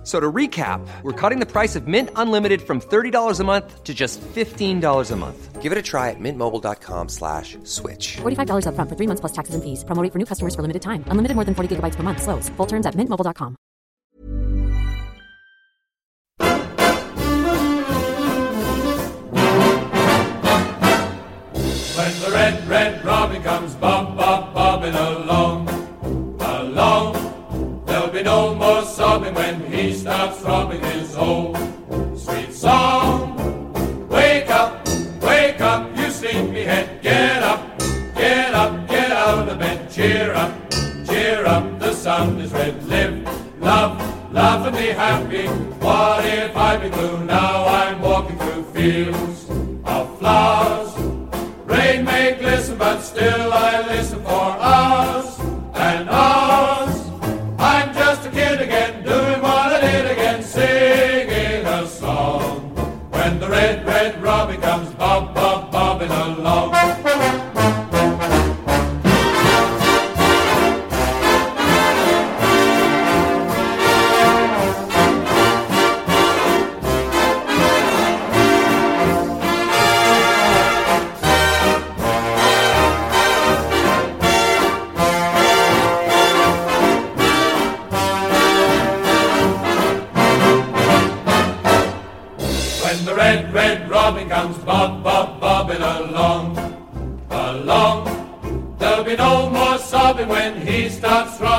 F- So to recap, we're cutting the price of Mint Unlimited from $30 a month to just $15 a month. Give it a try at mintmobile.com slash switch. $45 upfront for three months plus taxes and fees. Promo rate for new customers for limited time. Unlimited more than 40 gigabytes per month. Slows. Full terms at mintmobile.com. When the red, red robin comes bob, bob, bobbing along, along, there'll be no more sobbing when he starts throbbing his old sweet song. Wake up, wake up, you sleepyhead, get up, get up, get out of the bed, cheer up, cheer up, the sun is red, live, love, love and be happy. What if I be blue? Now I'm walking through fields of flowers. Rain may glisten, but still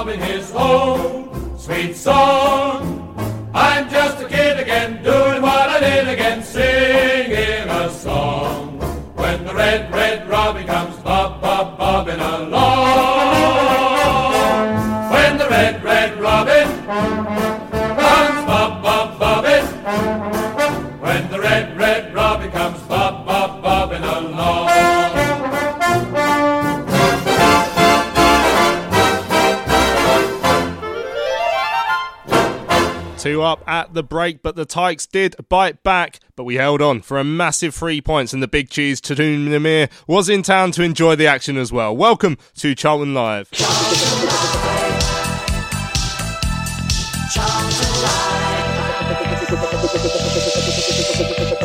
throbbing his own sweet song. I'm just a kid again, doing what I did again, up at the break, but the Tykes did bite back. But we held on for a massive three points, and the big cheese Tahnoon Nimer was in town to enjoy the action as well. Welcome to Charlton Live. Charlton Live. Charlton Live.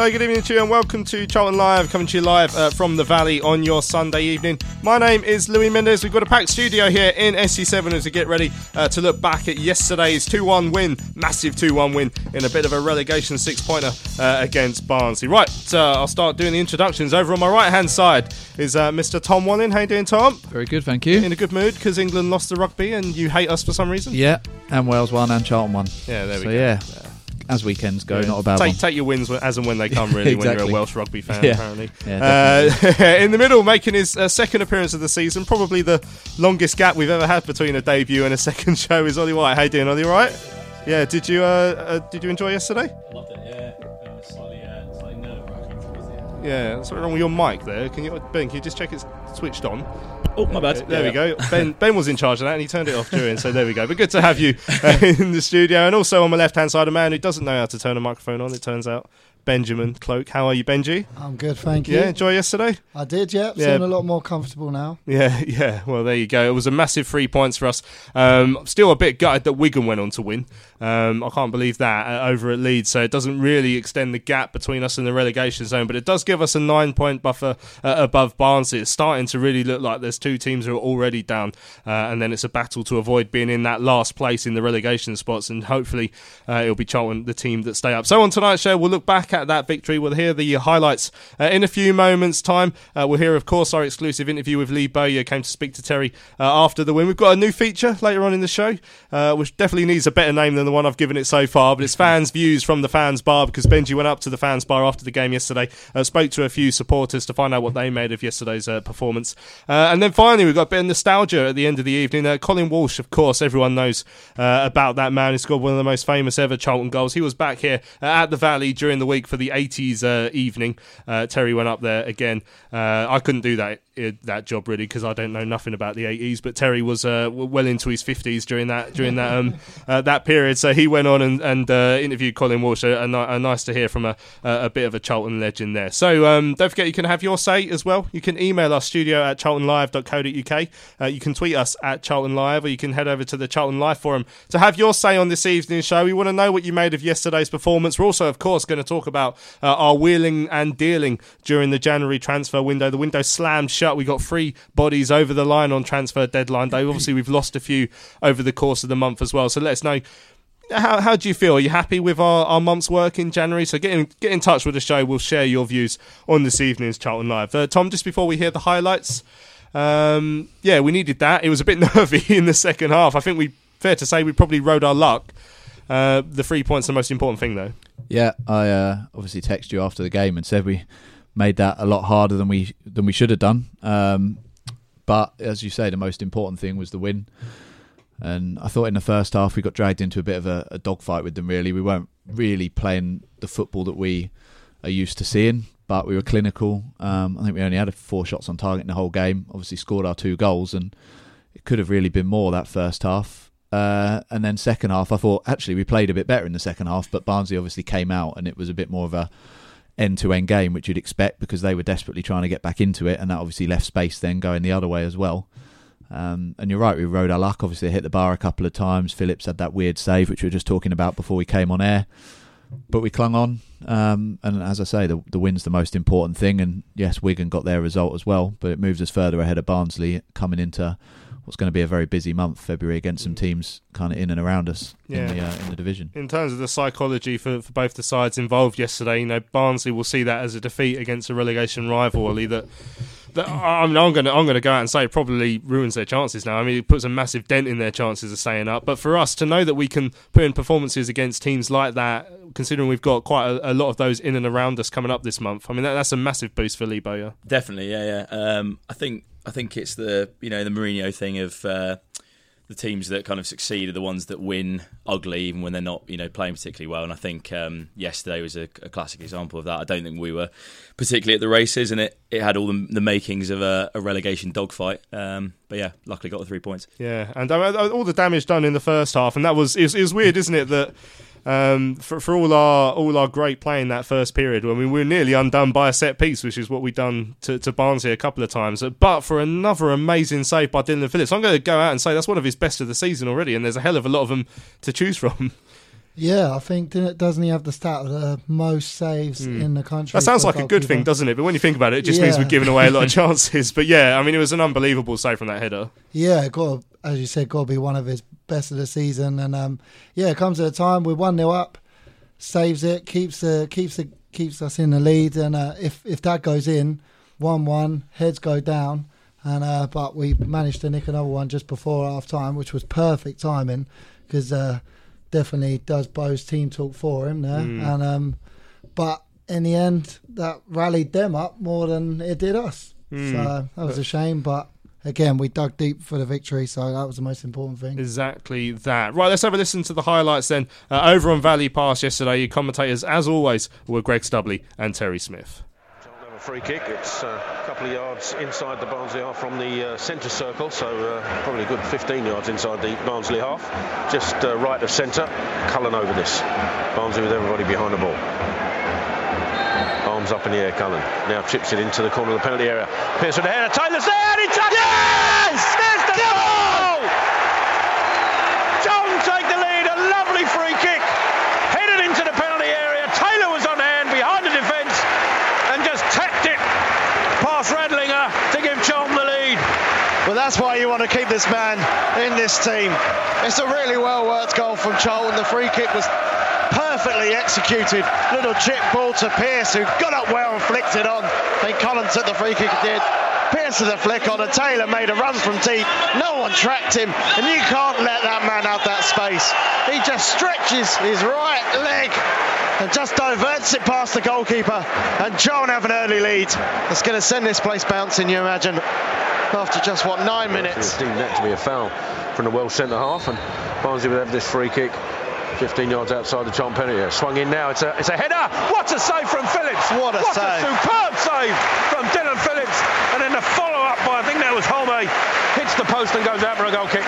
So, good evening to you, and welcome to Charlton Live, coming to you live uh, from the Valley on your Sunday evening. My name is Louis Mendes. We've got a packed studio here in SE7 as we get ready uh, to look back at yesterday's 2 1 win, massive 2 1 win in a bit of a relegation six pointer uh, against Barnsley. Right, uh, I'll start doing the introductions. Over on my right hand side is uh, Mr. Tom Walling. How you doing, Tom? Very good, thank you. In a good mood because England lost the rugby and you hate us for some reason? Yeah, and Wales won and Charlton won. Yeah, there we so, go. yeah, as weekends go, not a bad take, one. take your wins as and when they come, really, when you're a Welsh rugby fan, Yeah. apparently. Yeah, uh, in the middle, making his uh, second appearance of the season, probably the longest gap we've ever had between a debut and a second show, is Ollie White. How you doing, Ollie? All right? Yeah. Did you uh, uh, did you enjoy yesterday? Loved it, yeah. Uh, slightly, uh, slightly nerve-wracking towards the end. Yeah. What's wrong with your mic there? Can you, Ben? Can you just check it's switched on? Oh, my bad. There we go. Ben Ben was in charge of that, and he turned it off during. So there we go. But good to have you uh, in the studio, and also on my left hand side, a man who doesn't know how to turn a microphone on. It turns out, Benjamin Cloak. How are you, Benji? I'm good, thank you. Yeah, enjoy yesterday. I did, yeah. Yeah. Feeling a lot more comfortable now. Yeah, yeah. Well, there you go. It was a massive three points for us. Um, still a bit gutted that Wigan went on to win. Um, I can't believe that uh, over at Leeds. So it doesn't really extend the gap between us and the relegation zone, but it does give us a nine point buffer uh, above Barnsley. It's starting to really look like there's two teams who are already down, uh, and then it's a battle to avoid being in that last place in the relegation spots. And hopefully, uh, it'll be Charlton, the team that stay up. So on tonight's show, we'll look back at that victory. We'll hear the highlights uh, in a few moments' time. Uh, we'll hear, of course, our exclusive interview with Lee Bowyer. Came to speak to Terry uh, after the win. We've got a new feature later on in the show, uh, which definitely needs a better name than the one I've given it so far. But it's fans' views from the fans' bar because Benji went up to the fans' bar after the game yesterday, uh, spoke to a few supporters to find out what they made of yesterday's performance, and then finally we've got a bit of nostalgia at the end of the evening. Colin Walsh, of course, everyone knows about that man who scored one of the most famous ever Charlton goals. He was back here at the Valley during the week week for the 80s uh, evening. Uh, Terry went up there again. Uh, I couldn't do that uh, that job really because I don't know nothing about the 80s. But Terry was uh, well into his 50s during that during that um, uh, that period. So he went on and, and uh, interviewed Colin Walsh. A, a, nice to hear from a, a, a bit of a Charlton legend there. So um, don't forget you can have your say as well. You can email us studio at charltonlive.co.uk. Uh, you can tweet us at Charlton Live, or you can head over to the Charlton Live forum to have your say on this evening's show. We want to know what you made of yesterday's performance. We're also, of course, going to talk about uh, our wheeling and dealing during the January transfer window. The window slammed shut. We got three bodies over the line on transfer deadline day. Obviously, we've lost a few over the course of the month as well. So let us know how, how do you feel? Are you happy with our, our month's work in January? So get in, get in touch with the show. We'll share your views on this evening's Charlton Live. Uh, Tom, just before we hear the highlights, um, yeah, we needed that. It was a bit nervy in the second half. I think we, fair to say, we probably rode our luck. Uh, the three points are the most important thing, though. Yeah, I uh, obviously texted you after the game and said we made that a lot harder than we than we should have done. Um, but as you say, the most important thing was the win. And I thought in the first half we got dragged into a bit of a, a dogfight with them. Really, we weren't really playing the football that we are used to seeing, but we were clinical. Um, I think we only had four shots on target in the whole game. Obviously, scored our two goals, and it could have really been more that first half. Uh, and then second half, I thought actually we played a bit better in the second half, but Barnsley obviously came out, and it was a bit more of a end-to-end game, which you'd expect because they were desperately trying to get back into it, and that obviously left space then going the other way as well. Um, and you're right, we rode our luck. Obviously, hit the bar a couple of times. Phillips had that weird save, which we were just talking about before we came on air. But we clung on, um, and as I say, the, the win's the most important thing. And yes, Wigan got their result as well, but it moves us further ahead of Barnsley coming into what's going to be a very busy month, February, against some teams kind of in and around us Yeah. in the uh, in the division. in terms of the psychology for, for both the sides involved yesterday, you know, Barnsley will see that as a defeat against a relegation rivalry that. That, I mean, I'm going to I'm going to go out and say it probably ruins their chances now. I mean, it puts a massive dent in their chances of staying up. But for us to know that we can put in performances against teams like that, considering we've got quite a, a lot of those in and around us coming up this month, I mean that, that's a massive boost for Lee Bowyer. Definitely, yeah, yeah. Um, I think I think it's the you know the Mourinho thing of uh, the teams that kind of succeed are the ones that win ugly, even when they're not you know playing particularly well. And I think um, yesterday was a, a classic example of that. I don't think we were particularly at the races, and it, it had all the, the makings of a, a relegation dogfight. Um, but yeah, luckily got the three points. Yeah, and uh, all the damage done in the first half, and that was was, it was weird, isn't it? That um, for for all our all our great play in that first period, I mean, we were nearly undone by a set piece, which is what we've done to, to Barnsley a couple of times. But for another amazing save by Dillon Phillips, I'm going to go out and say that's one of his best of the season already, and there's a hell of a lot of them to choose from. Yeah, I think doesn't he have the stat of the most saves in the country? That sounds like a good thing, doesn't it? But when you think about it, it just means we're giving away a lot of chances. But yeah, I mean, it was an unbelievable save from that header. Yeah, got to, as you said, got to be one of his best of the season. And um, yeah, it comes at a time we're one 0 up, saves it, keeps the keeps the keeps us in the lead. And uh, if if that goes in, one one, heads go down. And uh, but we managed to nick another one just before half time, which was perfect timing because uh, definitely does Bo's team talk for him there. And um, but in the end, that rallied them up more than it did us. So that was a shame, but again, we dug deep for the victory, so that was the most important thing. Exactly that. Right, let's have a listen to the highlights then. Uh, over on Valley Pass yesterday, your commentators, as always, were Greg Stubley and Terry Smith. Free kick. It's uh, a couple of yards inside the Barnsley half from the uh, centre circle, so uh, probably a good 15 yards inside the Barnsley half. Just uh, right of centre. Cullen over this. Barnsley with everybody behind the ball. Arms up in the air, Cullen. Now chips it into the corner of the penalty area. Pearson ahead. Taylor's there. And it's yes! There's the goal! Charlton take the lead. A lovely free kick. Headed into the penalty area. Taylor was on hand behind the defence and just tapped it past Radlinger to give Charlton the lead. But that's why you want to keep this man in this team. It's a really well worked goal from Charlton. The free kick was perfectly executed. Little chip ball to Pearce, who got up well and flicked it on. Then Collins took the free kick did. Pearce to the flick on, and Taylor made a run from deep. No one tracked him, and you can't let that man out that space. He just stretches his right leg and just diverts it past the goalkeeper. And Charlton have an early lead. That's going to send this place bouncing, you imagine, after just, what, nine minutes? It's deemed that to be a foul from the Welsh centre half, and Barnsley would have this free kick 15 yards outside the Charlton penalty area. Swung in now. It's a, it's a header. What a save from Phillips. What a save. A superb save from Dillon Phillips. And then the follow-up by, I think that was Halme, hits the post and goes out for a goal kick.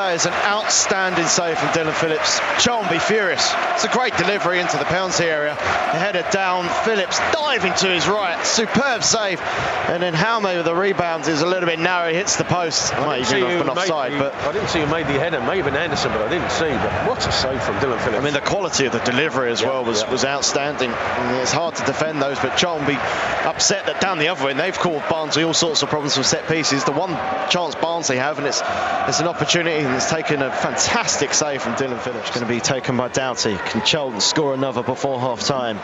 That is an outstanding save from Dillon Phillips. Charlton be furious. It's a great delivery into the penalty area. The header down. Phillips diving to his right. Superb save. And then Halme with the rebound is a little bit narrow. Hits the post. I Might didn't, see even who have been made offside, the, but I didn't see who made the header. Maybe have been Andersen, but I didn't see. But what a save from Dillon Phillips. I mean, the quality of the delivery as well was, yeah. was outstanding. And it's hard to defend those, but Charlton be upset that down the other end they've caused Barnsley all sorts of problems from set pieces. The one chance Barnsley have, and it's it's an opportunity, and it's taken a fantastic save from Dillon Phillips. Going to be taken by Doughty. Can Charlton score another before half time?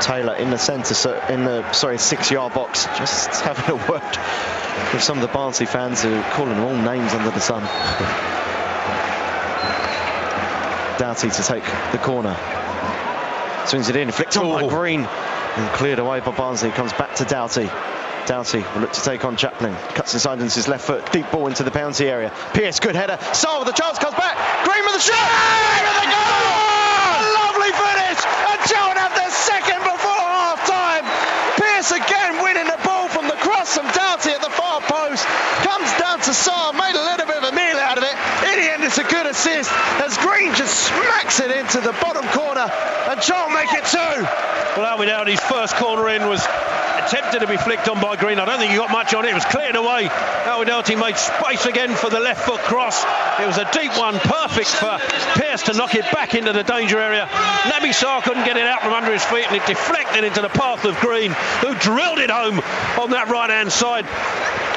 Taylor in the centre, so in the sorry six-yard box, just having a word with some of the Barnsley fans who are calling all names under the sun. Doughty to take the corner. Swings it in, flicked on by. Green and cleared away by Barnsley. Comes back to Doughty. Doughty will look to take on Chaplin. Cuts inside into his left foot. Deep ball into the penalty area. Pearce, good header. Sarr with the chance, comes back. Green with the shot. Green with the goal! A lovely finish. And Charlton have their second before half time. Pearce again winning the ball from the cross from Doughty at the far post. Comes down to Sarr, made a little bit of a meal out of it. In the end, it's a good assist as Green just smacks it into the bottom corner. And Charlton make it two. Well, Alfie Doughty's first corner in was attempted to be flicked on by Green. I don't think he got much on it. It was cleared away. Alfie Doughty made space again for the left foot cross. It was a deep one, perfect for Pearce to knock it back into the danger area. Naby Sarr couldn't get it out from under his feet and it deflected into the path of Green, who drilled it home on that right-hand side.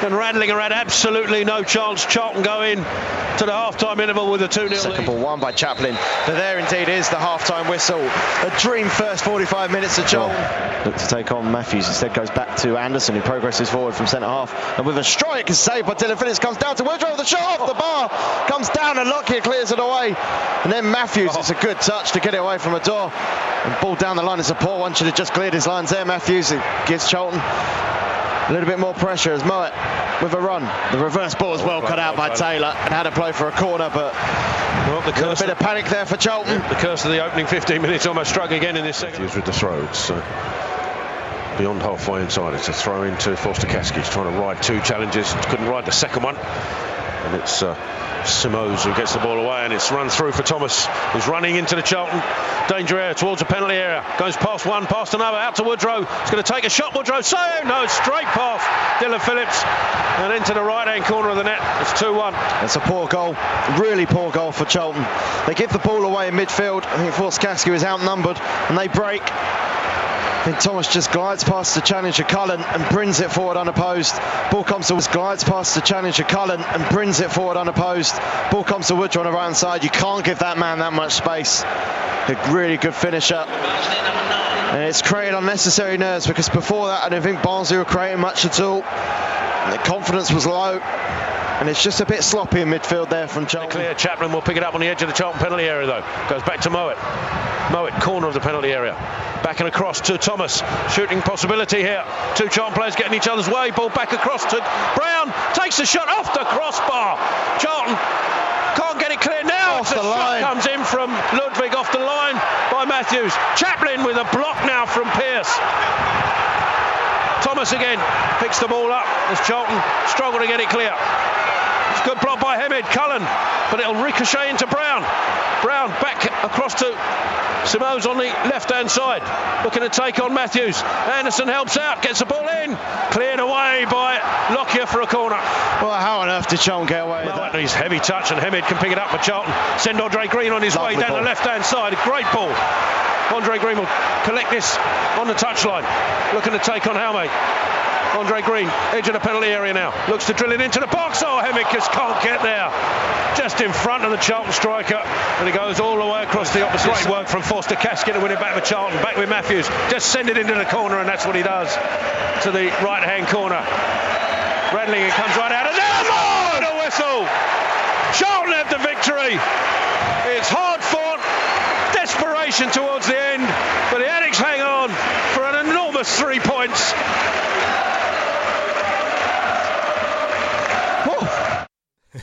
And Radlinger had absolutely no chance. Charlton go in to the half-time interval with a 2-0 Second lead. ball won by Chaplin. But there indeed is the half-time whistle. A dream first 45 minutes of Charlton. Look to take on Matthews. Instead goes back to Andersen, who progresses forward from centre half. And with a strike, is saved by Dillon Phillips. Comes down to Woodrow. The shot off the bar. Comes down and Lockyer clears it away. And then Matthews, it's a good touch to get it away from a door. And ball down the line. It's a poor one. Should have just cleared his lines there. Matthews it gives Charlton a little bit more pressure as Mowatt with a run. The reverse ball was well cut out by Taylor and had a play for a corner, but Well, the a bit of panic there for Charlton. the curse of the opening 15 minutes almost struck again in this second. with the throw. Beyond halfway inside. It's a throw into Forster Caskey. He's trying to ride two challenges. Couldn't ride the second one. And it's uh, Simoes who gets the ball away and it's run through for Thomas who's running into the Charlton danger area towards the penalty area goes past one past another out to Woodrow he's going to take a shot Woodrow so no straight past Dillon Phillips and into the right hand corner of the net it's 2-1 It's a poor goal, really poor goal for Charlton. They give the ball away in midfield. I think Forster Caskey is outnumbered and they break. Think Thomas just glides past the challenger Cullen and brings it forward unopposed. Ball comes to glides past the challenger Cullen and brings it forward unopposed. Ball comes to Woodrow on the right side. You can't give that man that much space. A really good finisher. And it's created unnecessary nerves because before that I don't think Barnsley were creating much at all. And the confidence was low. And it's just a bit sloppy in midfield there from Charlton. clear Chaplin will pick it up on the edge of the Charlton penalty area though. Goes back to Mowatt Mowatt corner of the penalty area. Back and across to Thomas. Shooting possibility here. Two Charlton players getting each other's way. Ball back across to Brown. Takes the shot off the crossbar. Charlton can't get it clear now. Off the, the shot line. comes in from Ludewig off the line by Matthews. Chaplin with a block now from Pearce Thomas again picks the ball up as Charlton struggle to get it clear. It's a good block by Hemed, Cullen, but it'll ricochet into Brown. Brown back across to Simoes on the left-hand side, looking to take on Matthews. Andersen helps out, gets the ball in, cleared away by Lockyer for a corner. Well, how on earth did Charlton get away with that? He's heavy touch and Hemed can pick it up for Charlton. Send Andre Green on his Lovely way down ball. the left-hand side. Great ball. Andre Green will collect this on the touchline, looking to take on Halme. Andre Green, edge of the penalty area now. Looks to drill it into the box. Oh, just can't get there. Just in front of the Charlton striker. And he goes all the way across the opposite. Great work from Forster Caskey to win it back for Charlton. Back with Matthews. Just send it into the corner, and that's what he does. To the right hand corner. Radlinger comes right out. And there's more! And a whistle. Charlton have the victory. It's hard fought. Desperation towards the end. But the Addicts hang on for an enormous three points.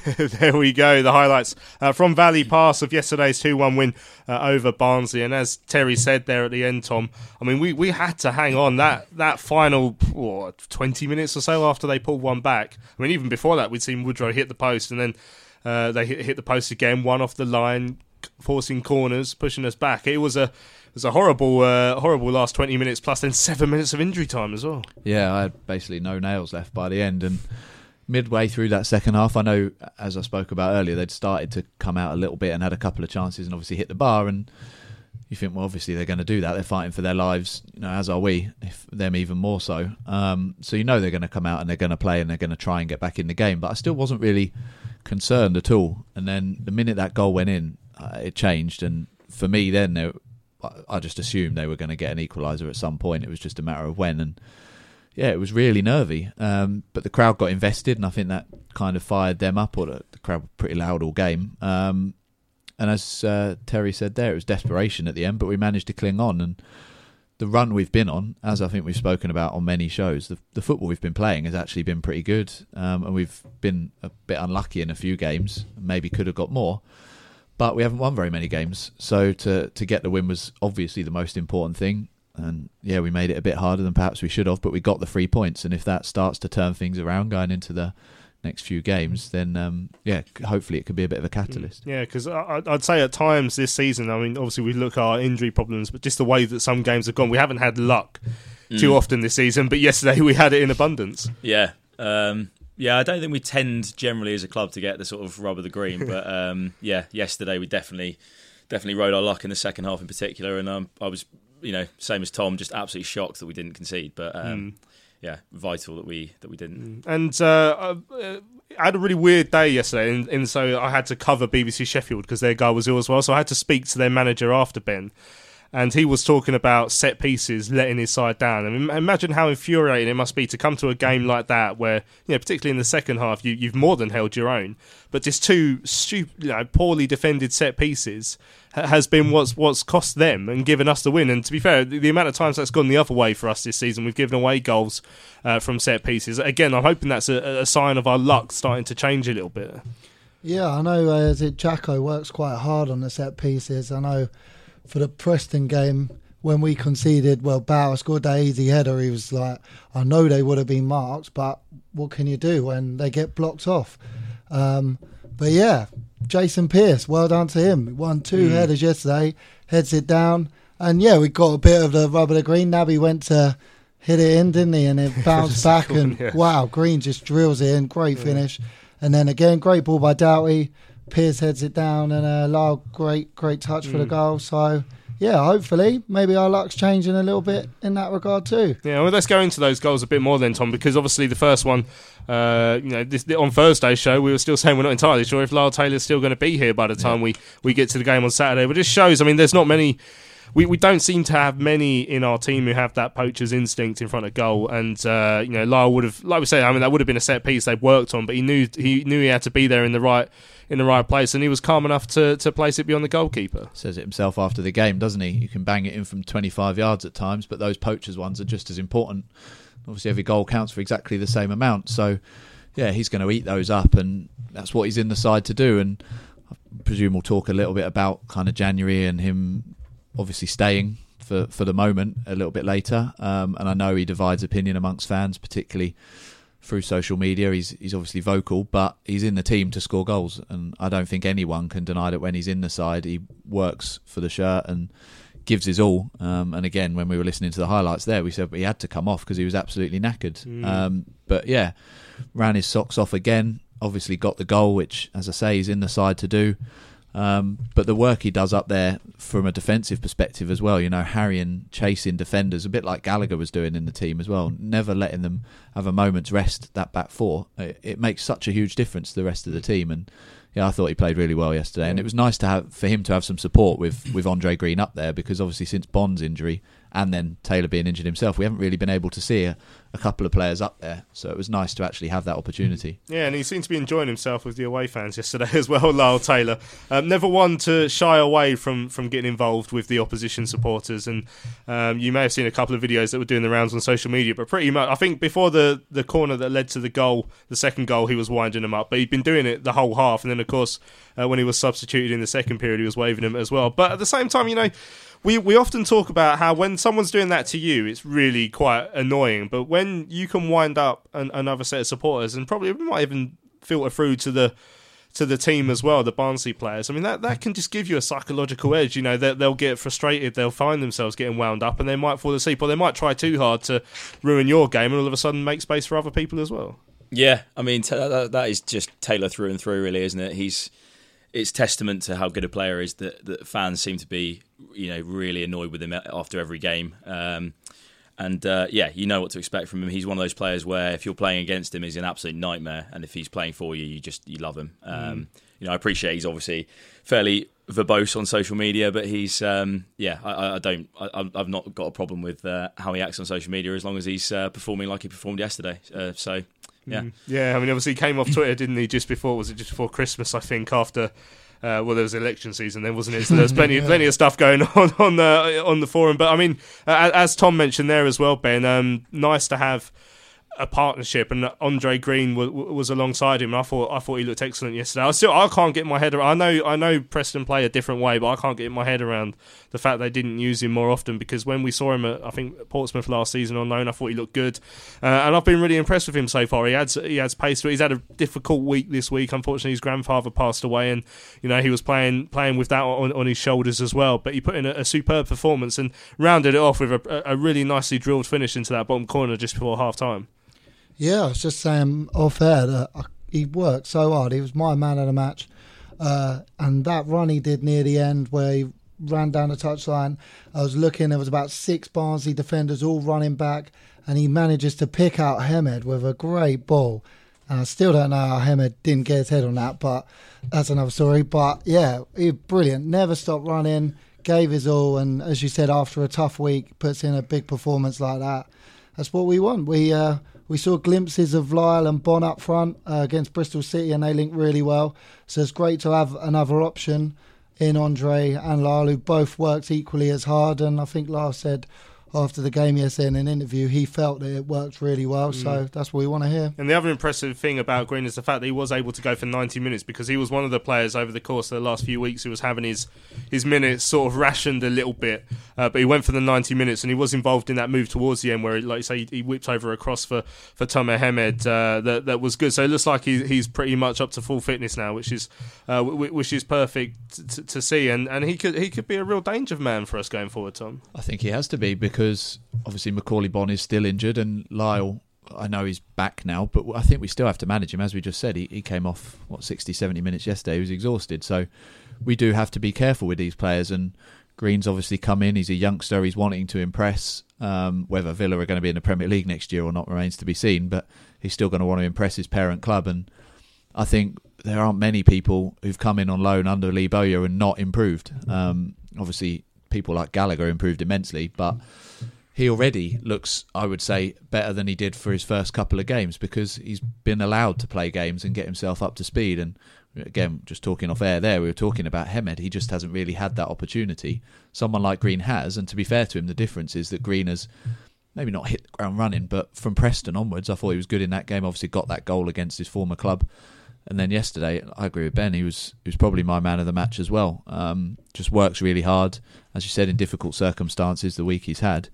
there we go. The highlights uh, from Valley Pass of yesterday's 2 1 win uh, over Barnsley. And as Terry said there at the end, Tom, I mean, we, we had to hang on that, that final what, 20 minutes or so after they pulled one back. I mean, even before that, we'd seen Woodrow hit the post and then uh, they hit, hit the post again, one off the line, forcing corners, pushing us back. It was a. It was a horrible, uh, horrible last twenty minutes, plus then seven minutes of injury time as well. Yeah, I had basically no nails left by the end, and midway through that second half, I know, as I spoke about earlier, they'd started to come out a little bit and had a couple of chances and obviously hit the bar. And you think, well, obviously they're going to do that. They're fighting for their lives, you know, as are we, if them even more so. Um, so you know they're going to come out and they're going to play and they're going to try and get back in the game. But I still wasn't really concerned at all. And then the minute that goal went in, uh, it changed. And for me, then I just assumed they were going to get an equaliser at some point. It was just a matter of when. And yeah, it was really nervy. Um, but the crowd got invested, and I think that kind of fired them up. Or the, crowd were pretty loud all game. Um, and as uh, Terry said there, it was desperation at the end, but we managed to cling on. And the run we've been on, as I think we've spoken about on many shows, the, the football we've been playing has actually been pretty good. Um, and we've been a bit unlucky in a few games, maybe could have got more but we haven't won very many games. So to to get the win was obviously the most important thing. And yeah, we made it a bit harder than perhaps we should have, but we got the three points. And if that starts to turn things around going into the next few games, then um, yeah, hopefully it could be a bit of a catalyst. Yeah, because I'd say at times this season, I mean, obviously we look at our injury problems, but just the way that some games have gone, we haven't had luck too Mm. often this season. But yesterday we had it in abundance. Yeah. Um, yeah, I don't think we tend generally as a club to get the sort of rub of the green, but um, yeah, yesterday we definitely definitely rode our luck in the second half in particular, and um, I was, you know, same as Tom, just absolutely shocked that we didn't concede, but um, Mm. yeah, vital that we that we didn't. And uh, uh, I had a really weird day yesterday, and, and so I had to cover BBC Sheffield because their guy was ill as well. So I had to speak to their manager after Ben, and he was talking about set pieces letting his side down. I mean, imagine how infuriating it must be to come to a game like that, where you know, particularly in the second half, you, you've more than held your own, but just two stupid, you know, poorly defended set pieces has been what's what's cost them and given us the win. And to be fair, the, the amount of times that's gone the other way for us this season, we've given away goals uh, from set pieces. Again, I'm hoping that's a, a sign of our luck starting to change a little bit. Yeah, I know. Uh, it Jacko works quite hard on the set pieces. I know for the Preston game when we conceded, well, Bauer scored that easy header. He was like, I know they would have been marked, but what can you do when they get blocked off? Um, but yeah, Jason Pearce, well done to him. Won two Mm. headers yesterday, heads it down, and yeah, we got a bit of the rubber of the green. Naby went to hit it in, didn't he? And it bounced back, and Yeah. wow, Green just drills it in. Great finish. And then again, great ball by Doughty. Pearce heads it down, and uh, Lyle, great, great touch for the Mm. goal. So, yeah, hopefully, maybe our luck's changing a little bit in that regard too. Yeah, well, let's go into those goals a bit more then, Tom, because obviously the first one, uh, you know, this, on Thursday's show, we were still saying we're not entirely sure if Lyle Taylor's still going to be here by the time we, we get to the game on Saturday. But it just shows, I mean, there's not many. We, we don't seem to have many in our team who have that poacher's instinct in front of goal, and uh, you know Lyle would have, like we say, I mean that would have been a set piece they worked on, but he knew he knew he had to be there in the right in the right place, and he was calm enough to, to place it beyond the goalkeeper. Says it himself after the game, doesn't he? You can bang it in from 25 yards at times, but those poachers ones are just as important. Obviously, every goal counts for exactly the same amount. So, yeah, he's going to eat those up, and that's what he's in the side to do. And I presume we'll talk a little bit about kind of January and him obviously staying for, for the moment a little bit later. Um, and I know he divides opinion amongst fans, particularly through social media. He's he's obviously vocal, but he's in the team to score goals, and I don't think anyone can deny that when he's in the side, he works for the shirt and gives his all. Um, and again, when we were listening to the highlights there, we said he had to come off because he was absolutely knackered. Mm. Um, but yeah, ran his socks off again. Obviously got the goal, which, as I say, he's in the side to do. Um, but the work he does up there from a defensive perspective as well, you know, harrying, chasing defenders, a bit like Gallagher was doing in the team as well, never letting them have a moment's rest, that back four. It, it makes such a huge difference to the rest of the team. And yeah, I thought he played really well yesterday. And it was nice to have for him to have some support with, with Andre Green up there because obviously since Bonne's injury and then Taylor being injured himself, we haven't really been able to see a, a couple of players up there. So it was nice to actually have that opportunity. Yeah, and he seemed to be enjoying himself with the away fans yesterday as well, Lyle Taylor. Um, never one to shy away from, from getting involved with the opposition supporters. And um, you may have seen a couple of videos that were doing the rounds on social media, but pretty much, I think before the, the corner that led to the goal, the second goal, he was winding them up. But he'd been doing it the whole half. And then, of course, uh, when he was substituted in the second period, he was waving them as well. But at the same time, you know, we we often talk about how when someone's doing that to you, it's really quite annoying. But when you can wind up an, another set of supporters, and probably might even filter through to the to the team as well, the Barnsley players. I mean, that, that can just give you a psychological edge. You know, they'll get frustrated, they'll find themselves getting wound up, and they might fall asleep, or they might try too hard to ruin your game, and all of a sudden make space for other people as well. Yeah, I mean that, that is just Taylor through and through, really, isn't it? He's it's testament to how good a player is that, that fans seem to be, you know, really annoyed with him after every game. Um, and uh, yeah, you know what to expect from him. He's one of those players where if you're playing against him, he's an absolute nightmare, and if he's playing for you, you just you love him. Um, mm. You know, I appreciate he's obviously fairly verbose on social media, but he's um, yeah, I, I don't, I, have not got a problem with uh, how he acts on social media as long as he's uh, performing like he performed yesterday. Uh, so yeah, mm. yeah. I mean, obviously, he came off Twitter, didn't he? Just before was it just before Christmas? I think after. Uh, well, there was election season then, wasn't it? So there was plenty, yeah. plenty of stuff going on on the on the forum. But I mean, uh, as Tom mentioned there as well, Ben, um, nice to have a partnership, and Andre Green was, was alongside him. I thought I thought he looked excellent yesterday. I still I can't get my head around. I know I know Preston play a different way, but I can't get my head around the fact they didn't use him more often. Because when we saw him at I think Portsmouth last season on loan, I thought he looked good, uh, and I've been really impressed with him so far. He adds he adds pace. He's had a difficult week this week. Unfortunately, his grandfather passed away, and you know he was playing playing with that on, on his shoulders as well. But he put in a, a superb performance and rounded it off with a, a really nicely drilled finish into that bottom corner just before half time. Yeah, I was just saying off air that he worked so hard. He was my man of the match. Uh, and that run he did near the end where he ran down the touchline, I was looking, there was about six Barnsley defenders all running back, and he manages to pick out Hemed with a great ball. And I still don't know how Hemed didn't get his head on that, but that's another story. But yeah, he brilliant. Never stopped running, gave his all, and as you said, after a tough week, puts in a big performance like that. That's what we want. We uh, we saw glimpses of Lyle and Bonne up front uh, against Bristol City, and they linked really well. So it's great to have another option in Andre and Lyle, who both worked equally as hard. And I think Lyle said after the game yesterday in an interview, he felt that it worked really well. So mm. that's what we want to hear. And the other impressive thing about Green is the fact that he was able to go for 90 minutes because he was one of the players over the course of the last few weeks who was having his his minutes sort of rationed a little bit. Uh, but he went for the 90 minutes and he was involved in that move towards the end where, like you say, he, he whipped over a cross for for Tomer Hemed uh, that that was good. So it looks like he, he's pretty much up to full fitness now, which is uh, which is perfect to, to see. And and he could he could be a real danger man for us going forward, Tom. I think he has to be because because obviously Macauley Bonne is still injured and Lyle, I know he's back now, but I think we still have to manage him. As we just said, he, he came off, what, 60, 70 minutes yesterday. He was exhausted. So we do have to be careful with these players. And Green's obviously come in. He's a youngster. He's wanting to impress. Um, whether Villa are going to be in the Premier League next year or not remains to be seen. But he's still going to want to impress his parent club. And I think there aren't many people who've come in on loan under Lee Bowyer and not improved. Um, obviously, people like Gallagher improved immensely, but he already looks, I would say, better than he did for his first couple of games because he's been allowed to play games and get himself up to speed. And again, just talking off air there, we were talking about Hemed. He just hasn't really had that opportunity. Someone like Green has, and to be fair to him, the difference is that Green has maybe not hit the ground running, but from Preston onwards, I thought he was good in that game. Obviously, got that goal against his former club. And then yesterday, I agree with Ben. He was he was probably my man of the match as well. Um, just works really hard, as you said, in difficult circumstances. The week he's had,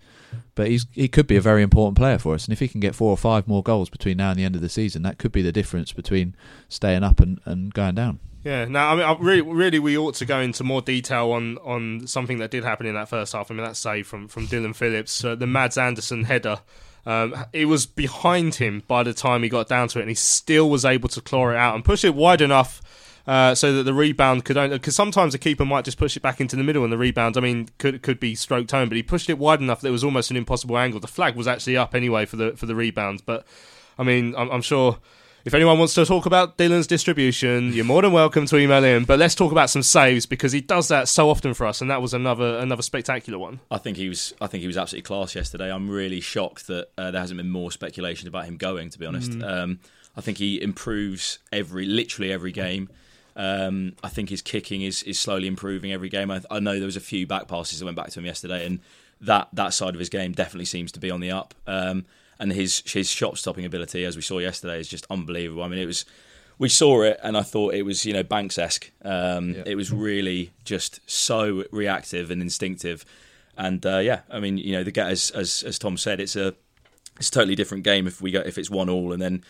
but he's he could be a very important player for us. And if he can get four or five more goals between now and the end of the season, that could be the difference between staying up and, and going down. Yeah, now I mean, I really, really, we ought to go into more detail on, on something that did happen in that first half. I mean, that save from from Dillon Phillips, uh, the Mads Andersen header um, it was behind him by the time he got down to it, and he still was able to claw it out and push it wide enough uh, so that the rebound could only because sometimes the keeper might just push it back into the middle and the rebound I mean could could be stroked home but he pushed it wide enough that it was almost an impossible angle the flag was actually up anyway for the for the rebound but I mean I'm, I'm sure If anyone wants to talk about Dillon's distribution, you're more than welcome to email in. But let's talk about some saves because he does that so often for us, and that was another another spectacular one. I think he was. I think he was absolutely class yesterday. I'm really shocked that uh, there hasn't been more speculation about him going. To be honest, Mm. um, I think he improves every, literally every game. Um, I think his kicking is is slowly improving every game. I, I know there was a few back passes that went back to him yesterday, and that that side of his game definitely seems to be on the up. Um, and his his shot stopping ability, as we saw yesterday, is just unbelievable. I mean, it was we saw it, and I thought it was you know Banks esque. Um, It was really just so reactive and instinctive. And uh, yeah, I mean, you know, the as as as Tom said, it's a it's a totally different game if we go if it's one all, and then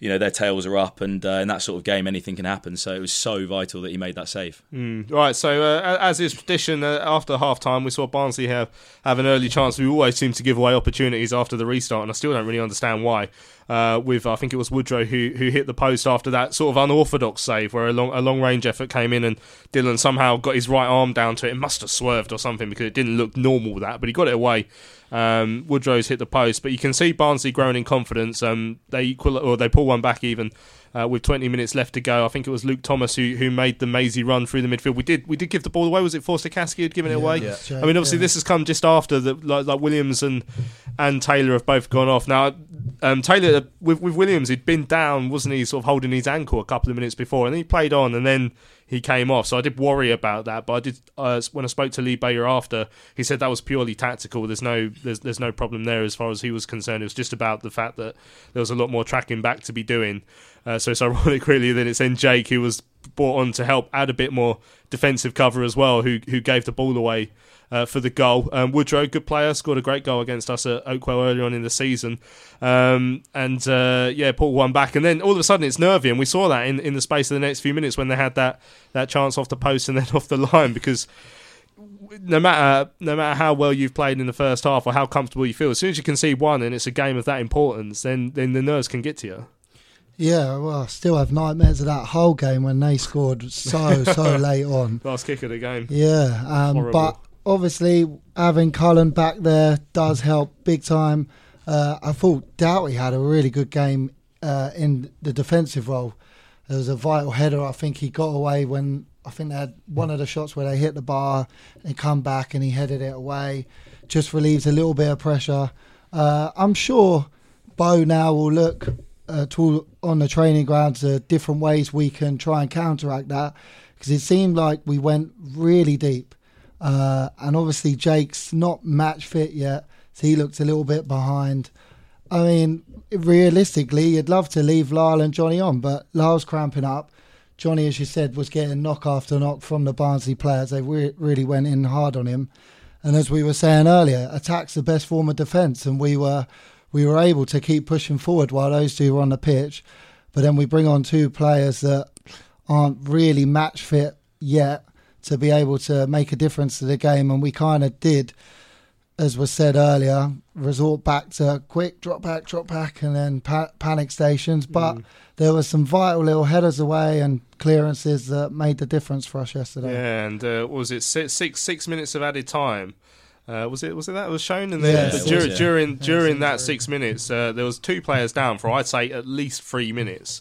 you know their tails are up, and uh, in that sort of game, anything can happen. So it was so vital that he made that save. Mm. Right, so uh, as is tradition, uh, after half time, we saw Barnsley have, have an early chance. We always seem to give away opportunities after the restart, and I still don't really understand why. Uh, with I think it was Woodrow who who hit the post after that sort of unorthodox save where a long a long range effort came in and Dillon somehow got his right arm down to it. It must have swerved or something because it didn't look normal that, but he got it away. Um, Woodrow's hit the post, but you can see Barnsley growing in confidence. Um, they equal or they pull one back even. Uh, with 20 minutes left to go, I think it was Luke Thomas who, who made the mazy run through the midfield. We did we did give the ball away. Was it Forster Caskey who'd given it away? yeah. I mean, obviously Yeah. this has come just after the like, like Williams and and Taylor have both gone off. Now um, Taylor with with Williams, he'd been down, wasn't he? Sort of holding his ankle a couple of minutes before, and then he played on, and then he came off. So I did worry about that, but I did uh, when I spoke to Lee Bowyer after, he said that was purely tactical. There's no there's there's no problem there as far as he was concerned. It was just about the fact that there was a lot more tracking back to be doing. Uh, so it's ironic, really, that it's then Jake who was brought on to help add a bit more defensive cover as well, who who gave the ball away uh, for the goal. Um, Woodrow, good player, scored a great goal against us at Oakwell earlier on in the season. Um, and uh, yeah, pulled one back. And then all of a sudden it's nervy. And we saw that in, in the space of the next few minutes when they had that, that chance off the post and then off the line because no matter no matter how well you've played in the first half or how comfortable you feel, as soon as you can see one and it's a game of that importance, then then the nerves can get to you. Yeah, well, I still have nightmares of that whole game when they scored so so late on. Last kick of the game. Yeah, um, but obviously having Cullen back there does help big time. Uh, I thought Doughty had a really good game uh, in the defensive role. There was a vital header. I think he got away when I think they had one of the shots where they hit the bar and come back and he headed it away. Just relieves a little bit of pressure. Uh, I'm sure Bo now will look uh, to, on the training grounds uh, different ways we can try and counteract that because it seemed like we went really deep. Uh, and obviously, Jake's not match fit yet, so he looked a little bit behind. I mean, realistically, you'd love to leave Lyle and Johnny on, but Lyle's cramping up. Johnny, as you said, was getting knock after knock from the Barnsley players. They re- really went in hard on him. And as we were saying earlier, attack's the best form of defence, and we were we were able to keep pushing forward while those two were on the pitch. But then we bring on two players that aren't really match fit yet to be able to make a difference to the game, and we kind of did, as was said earlier, resort back to quick drop back, drop back, and then pa- panic stations. But there were some vital little headers away and clearances that made the difference for us yesterday. Yeah, and uh, what was it six, six six minutes of added time? Uh, was it was it that was shown? And then was, during yeah. during during that six minutes, uh, there was two players down for I'd say at least three minutes.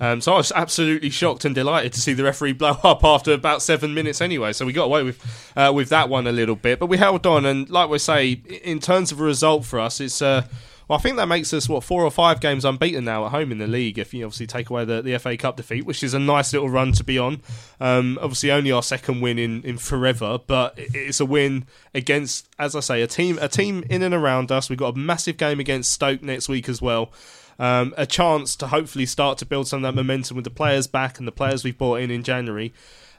Um, so I was absolutely shocked and delighted to see the referee blow up after about seven minutes anyway. So we got away with uh, with that one a little bit, but we held on. And like we say, in terms of a result for us, it's. Uh, well, I think that makes us what four or five games unbeaten now at home in the league. If you obviously take away the, the FA Cup defeat, which is a nice little run to be on. Um, obviously, only our second win in, in forever, but it's a win against, as I say, a team a team in and around us. We've got a massive game against Stoke next week as well. Um, a chance to hopefully start to build some of that momentum with the players back and the players we've brought in in January,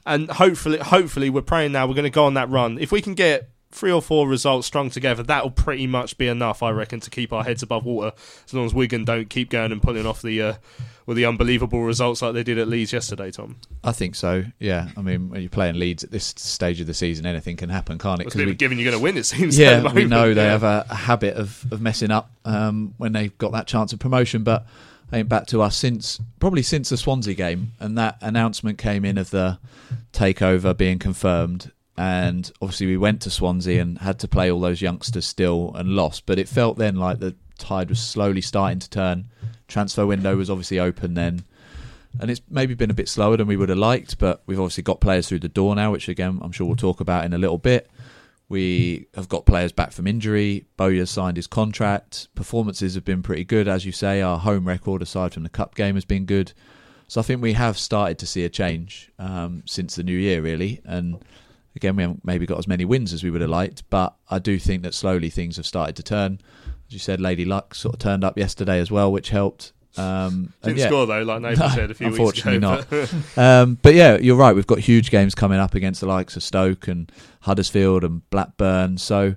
and hopefully, hopefully, we're praying now we're going to go on that run. If we can get three or four results strung together, that'll pretty much be enough, I reckon, to keep our heads above water. As long as Wigan don't keep going and pulling off the uh, well, the unbelievable results like they did at Leeds yesterday, Tom. I think so. Yeah, I mean, when you're playing Leeds at this stage of the season, anything can happen, can't it? It's a bit of a given you're going to win. It seems. yeah, we know they Yeah. have a, habit of, of messing up um, when they've got that chance of promotion. But I think back to us since probably since the Swansea game, and that announcement came in of the takeover being confirmed. And obviously, we went to Swansea and had to play all those youngsters still and lost. But it felt then like the tide was slowly starting to turn. transfer window was obviously open then, and it's maybe been a bit slower than we would have liked. But we've obviously got players through the door now, which again I'm sure we'll talk about in a little bit. We have got players back from injury. Bowyer signed his contract. Performances have been pretty good, as you say. Our home record, aside from the cup game, has been good. So I think we have started to see a change um, since the new year, really. And again, we haven't maybe got as many wins as we would have liked, but I do think that slowly things have started to turn. As you said, Lady Luck sort of turned up yesterday as well, which helped. Um, Didn't yeah. score though, like Nathan No, said a few weeks unfortunately ago. not. um, but yeah, you're right. We've got huge games coming up against the likes of Stoke and Huddersfield and Blackburn. So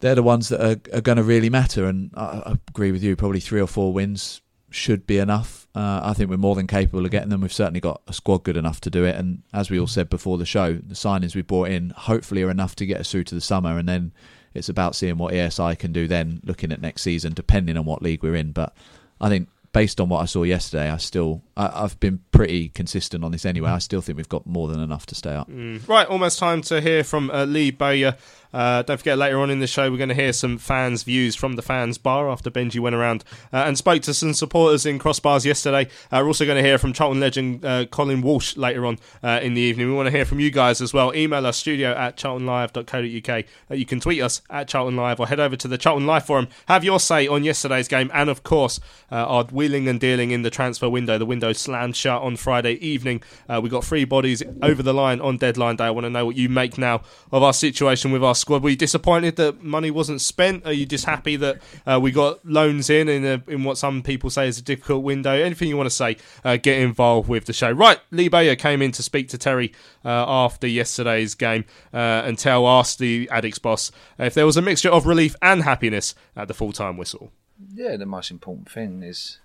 they're the ones that are, are going to really matter. And I, I agree with you. Probably three or four wins should be enough. Uh, I think we're more than capable of getting them. We've certainly got a squad good enough to do it. And as we all said before the show, the signings we brought in hopefully are enough to get us through to the summer. And then it's about seeing what ESI can do then, looking at next season, depending on what league we're in. But I think based on what I saw yesterday, I still I, I've been pretty consistent on this anyway. I still think we've got more than enough to stay up. Mm. Right, almost time to hear from uh, Lee Bowyer. Uh, don't forget, later on in the show, we're going to hear some fans' views from the fans' bar after Benji went around uh, and spoke to some supporters in Crossbars yesterday. Uh, we're also going to hear from Charlton legend uh, Colin Walsh later on uh, in the evening. We want to hear from you guys as well. Email us studio at charltonlive.co.uk. You can tweet us at Charlton Live or head over to the Charlton Live forum. Have your say on yesterday's game and, of course, our wheeling and dealing in the transfer window. The window slammed shut on Friday evening. Uh, we got three bodies over the line on deadline day. I want to know what you make now of our situation with our squad. Were you disappointed that money wasn't spent? Are you just happy that uh, we got loans in in, a, in what some people say is a difficult window? Anything you want to say, uh, get involved with the show. Right, Lee Bowyer came in to speak to Terry uh, after yesterday's game uh, and tell asked the Addicts boss if there was a mixture of relief and happiness at the full time whistle. Yeah, the most important thing is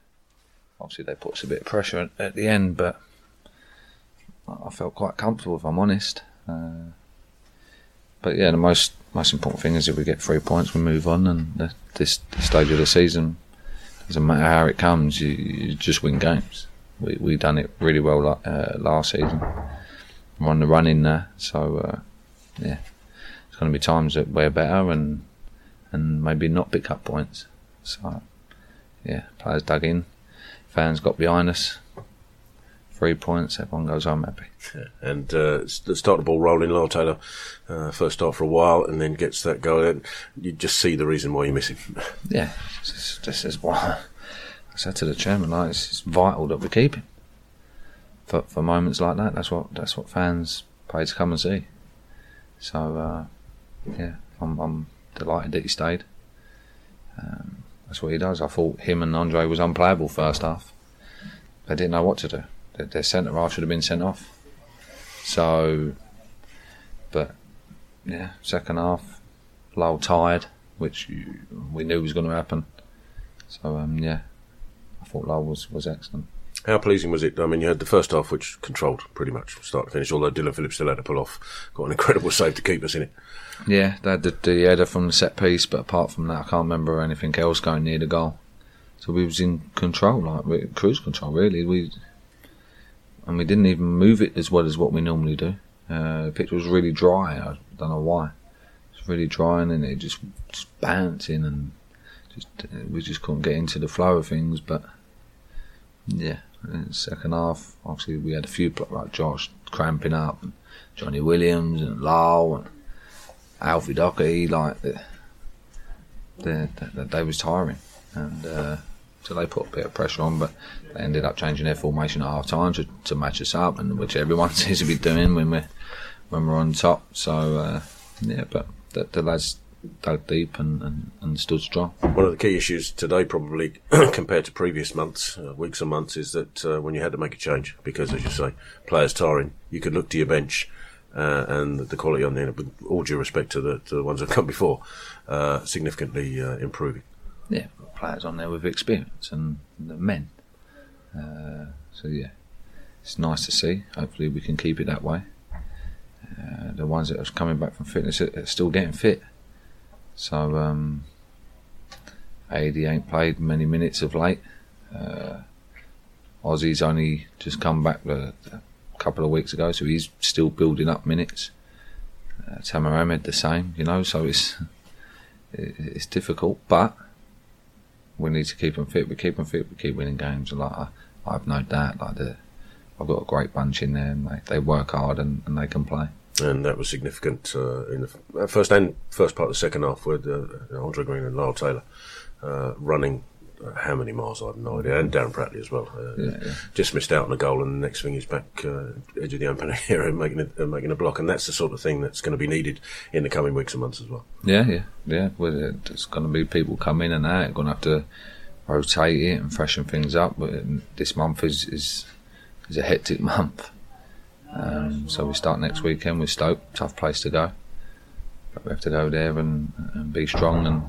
obviously they put us a bit of pressure at, the end, but I felt quite comfortable if I'm honest. Uh, but yeah, the most most important thing is if we get three points, we move on, and the, this, stage of the season doesn't matter how it comes, you, you just win games. We we done it really well uh, last season. We're on the run in there, so uh, yeah, it's going to be times that we're better and and maybe not pick up points. So yeah, players dug in, fans got behind us. Three points, everyone goes home happy. Yeah, and uh, start the ball rolling. Lyle Taylor, uh, first start for a while, and then gets that goal. in. You just see the reason why you miss him. Yeah, this is, why I said to the chairman, like, it's, it's vital that we keep him for for moments like that. That's what that's what fans pay to come and see. So uh, yeah, I'm, I'm delighted that he stayed. Um, that's what he does. I thought him and Andre was unplayable first half. They didn't know what to do. Their, their centre half should have been sent off. So, but yeah, second half, Lyle tired, which we knew was going to happen. So um, yeah, I thought Lyle was, was excellent. How pleasing was it? I mean, you had the first half, which controlled pretty much start to finish. Although Dillon Phillips still had to pull off, got an incredible save to keep us in it. Yeah, they had the, the header from the set piece, but apart from that, I can't remember anything else going near the goal. So we was in control, like cruise control, really. We and we didn't even move it as well as what we normally do. Uh, the pitch was really dry. I don't know why. It's really dry, and then it just just bouncing, and just uh, we just couldn't get into the flow of things. But yeah, in the second half, obviously we had a few like Josh cramping up, and Johnny Williams, and Lyle, and Alfie Doughty, like the, the, the, they was tiring, and uh, so they put a bit of pressure on, but they ended up changing their formation at half time to, to match us up, and which everyone seems to be doing when we're when we're on top. So uh, yeah, but the, the lads dug deep and, and, and stood strong. One of the key issues today, probably compared to previous months, uh, weeks and months, is that uh, when you had to make a change, because as you say, players tiring, you could look to your bench uh, and the quality on there, with all due respect to the, to the ones that have come before, uh, significantly uh, improving. Yeah, players on there with experience and the men. Uh, so yeah, it's nice to see. Hopefully, we can keep it that way. Uh, the ones that are coming back from fitness are, are still getting fit. So um, AD ain't played many minutes of late. Uh, Ozzy's only just come back a, a couple of weeks ago, so he's still building up minutes. Uh, Tomer Hemed the same, you know. So it's it, it's difficult, but we need to keep them fit. We keep them fit. We keep winning games. Like I, I have no doubt. Like the, I've got a great bunch in there, and they, they work hard and, and they can play. And that was significant uh, in the first and first part of the second half with uh, Andre Green and Lyle Taylor uh, running uh, how many miles I have no idea, and Darren Pratley as well. Uh, Yeah, yeah. Just missed out on a goal, and the next thing he's back uh, edge of the open area making a, uh, making a block, and that's the sort of thing that's going to be needed in the coming weeks and months as well. Yeah, yeah, yeah. Well, uh, there's going to be people come in and out. Going to have to rotate it and freshen things up. But um, this month is is is a hectic month. Um, so we start next weekend with Stoke. Tough place to go. But we have to go there and, and be strong. And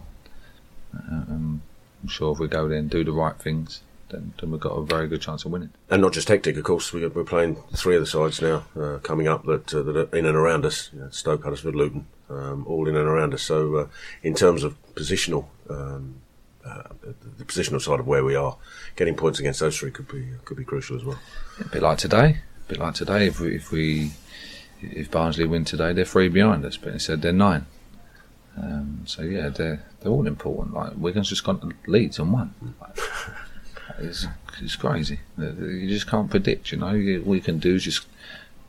uh, um, I'm sure if we go there and do the right things, then, then we've got a very good chance of winning. And not just hectic, of course. We, we're playing three of the sides now uh, coming up that, uh, that are in and around us. You know, Stoke, Huddersfield, Luton, um, all in and around us. So, uh, in terms of positional, um, uh, the, the positional side of where we are, getting points against those three could be could be crucial as well. A bit like today. A bit like today. If we if we if Barnsley win today, they're three behind us, but instead they're nine. Um, so yeah, they're they're all important. Like Wigan's just gone to Leeds and won. Like, it's it's crazy. You just can't predict. You know, all you can do is just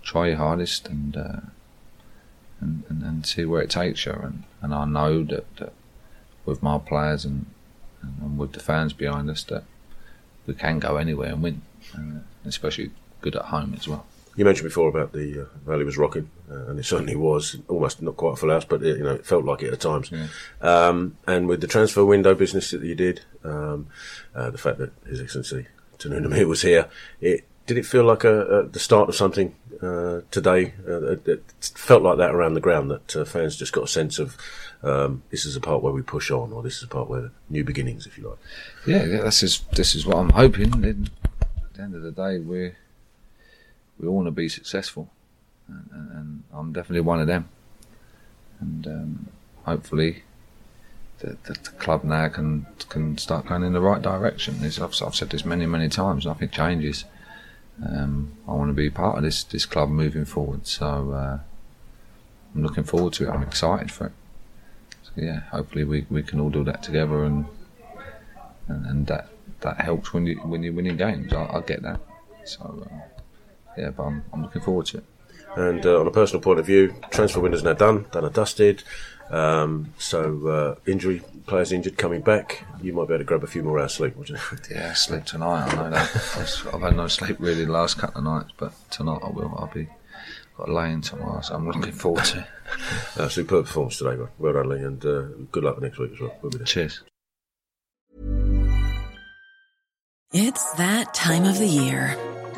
try your hardest and uh, and, and and see where it takes you. And, and I know that, that with my players and, and and with the fans behind us that we can go anywhere and win, uh, especially good at home as well. You mentioned before about the uh, Valley was rocking, uh, and it certainly was. Almost not quite a full house, but it, you know it felt like it at times. Um, and with the transfer window business that you did, um, uh, the fact that His Excellency Tahnoon Nimer was here, it did it feel like a, a the start of something uh, today? Uh, it, it felt like that around the ground that uh, fans just got a sense of um, this is a part where we push on, or this is a part where new beginnings, if you like. Yeah, yeah, this is this is what I'm hoping. At the end of the day, we we all want to be successful, and, and, I'm definitely one of them. And um, hopefully, the, the, the club now can can start going in the right direction. This, I've, I've said this many many times. Nothing changes. Um, I want to be part of this this club moving forward. So uh, I'm looking forward to it. I'm excited for it. So yeah, hopefully we, we can all do that together and and, and that that helps when you when you're winning games. I, I get that. So uh, yeah, but I'm, I'm looking forward to it. And uh, on a personal point of view, transfer window's now done, done and dusted. Um, so uh, injury, players injured coming back. You might be able to grab a few more hours sleep, would you? Yeah, sleep tonight. I know that. I've had no sleep really the last couple of nights, but tonight I will. I'll be got a lay in tomorrow, so I'm looking forward to it. Uh, superb performance today, man. Well done, Lee, and uh, good luck for next week as well. We'll be there. Cheers. It's that time of the year.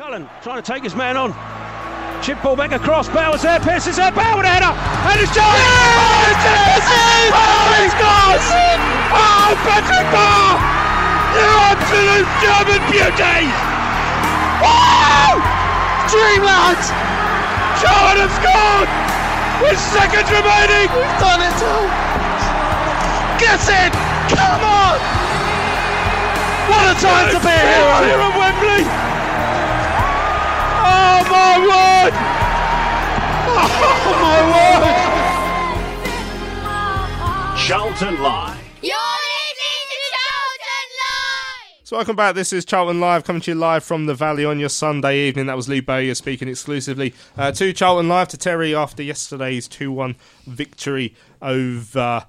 Cullen trying to take his man on. Chip ball back across. Bowers there. Pearce is there. With header. And it's John. Oh, it's in! Oh, he scores! Oh, Patrick Bauer! You absolute German beauty! Wow! Dreamland! Charlton have scored! With seconds remaining! We've done it all! Get in! Come on! What a time to be a hero! Here at Wembley! Oh my word! Oh my word! Charlton Live. So welcome back. This is Charlton Live coming to you live from the Valley on your Sunday evening. That was Lee Bowyer speaking exclusively uh, to Charlton Live to Terry after yesterday's 2-1 victory over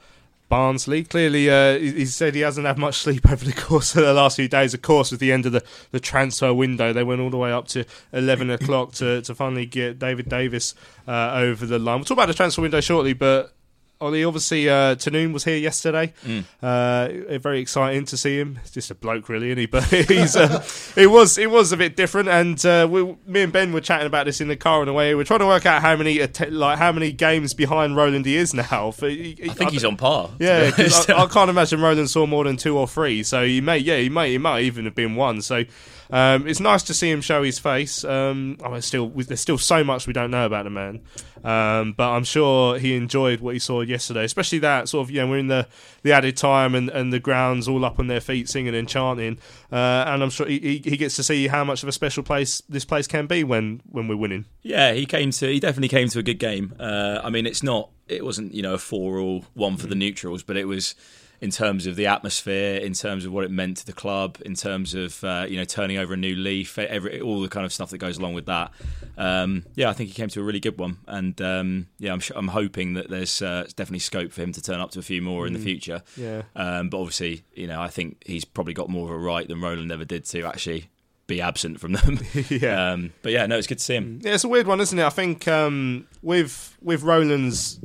Barnsley. Clearly, uh, he, said he hasn't had much sleep over the course of the last few days. Of course, with the end of the, the transfer window, they went all the way up to 11 o'clock to, to finally get David Davis uh, over the line. We'll talk about the transfer window shortly, but Ollie, obviously, uh, Tahnoon was here yesterday. Mm. Uh, very exciting to see him. He's just a bloke, really, isn't he? But he's uh, it was it was a bit different. And uh, we, me and Ben were chatting about this in the car on the way. We're trying to work out how many like how many games behind Roland he is now. For, he, I think he's on par. Yeah, be 'cause honest. I, I can't imagine Roland saw more than two or three. So he may, yeah, he may, he might even have been one. So um, it's nice to see him show his face. Um, I mean, still, there's still so much we don't know about the man, um, but I'm sure he enjoyed what he saw yesterday, especially that sort of you know we're in the the added time and, and the grounds all up on their feet singing and chanting, uh, and I'm sure he, he gets to see how much of a special place this place can be when when we're winning. Yeah, he came to. He definitely came to a good game. Uh, I mean, it's not. It wasn't you know a four-all one for the neutrals, but it was in terms of the atmosphere, in terms of what it meant to the club, in terms of uh, you know turning over a new leaf, every, all the kind of stuff that goes along with that. Um, yeah, I think he came to a really good one, and um, yeah, I'm I'm hoping that there's uh, definitely scope for him to turn up to a few more in the Mm. future. Yeah. Um, but obviously, you know, I think he's probably got more of a right than Roland ever did to actually be absent from them. Yeah. Um, but yeah, no, it's good to see him. Yeah, it's a weird one, isn't it? I think um, with with Roland's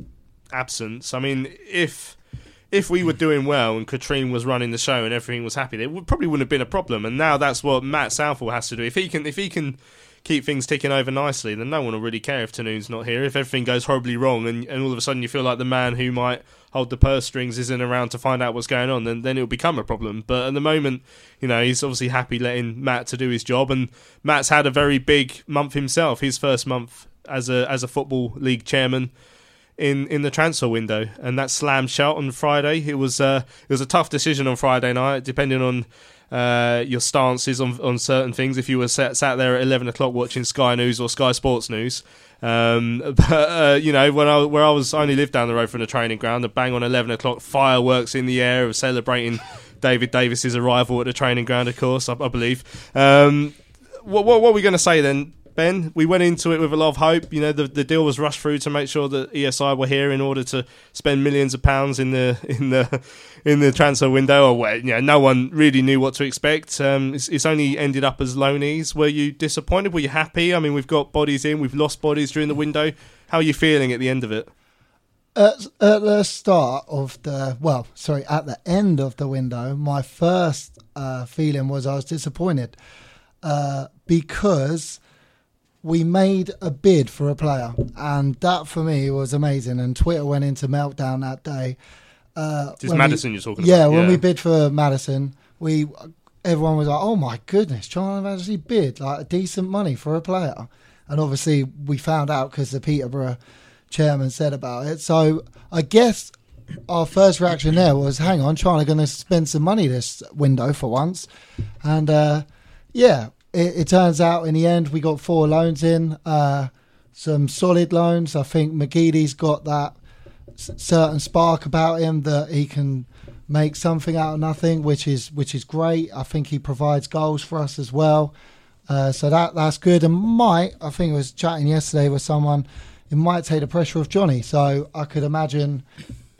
absence, I mean, if if we were doing well and Katrien was running the show and everything was happy, it would, probably wouldn't have been a problem. And now that's what Matt Southall has to do. If he can, if he can keep things ticking over nicely, then no one will really care if Tahnoon's not here. If everything goes horribly wrong and, and all of a sudden you feel like the man who might hold the purse strings isn't around to find out what's going on, then then it'll become a problem. But at the moment, you know, he's obviously happy letting Matt to do his job, and Matt's had a very big month himself. His first month as a as a football league chairman in in the transfer window, and that slammed shut on Friday. It was uh, it was a tough decision on Friday night, depending on uh, your stances on on certain things. If you were sat, sat there at eleven o'clock watching Sky News or Sky Sports News. Um, but uh, you know, when I where I was I only lived down the road from the training ground, the bang on eleven o'clock, fireworks in the air of celebrating David Davis's arrival at the training ground. Of course, I, I believe. Um, what, what, what are we going to say then, Ben? We went into it with a lot of hope. You know, the, the deal was rushed through to make sure that ESI were here in order to spend millions of pounds in the in the in the transfer window. Or where you know, no one really knew what to expect. Um, it's, it's only ended up as loanees. Were you disappointed? Were you happy? I mean, we've got bodies in. We've lost bodies during the window. How are you feeling at the end of it? At, at the start of the, well, sorry, at the end of the window, my first uh, feeling was I was disappointed uh, because we made a bid for a player, and that for me was amazing. And Twitter went into meltdown that day. Uh, This Madison we, you're talking yeah, about, Yeah, when we bid for Madison, we everyone was like, "Oh my goodness, John actually bid like a decent money for a player." And obviously, we found out because the Peterborough chairman said about it. So I guess our first reaction there was, "Hang on, China going to spend some money this window for once," and uh, yeah, it, it turns out in the end we got four loans in, uh, some solid loans. I think McGeady's got that s- certain spark about him that he can make something out of nothing, which is which is great. I think he provides goals for us as well, uh, so that that's good. And might I think I was chatting yesterday with someone, it might take the pressure off Johnny. So I could imagine.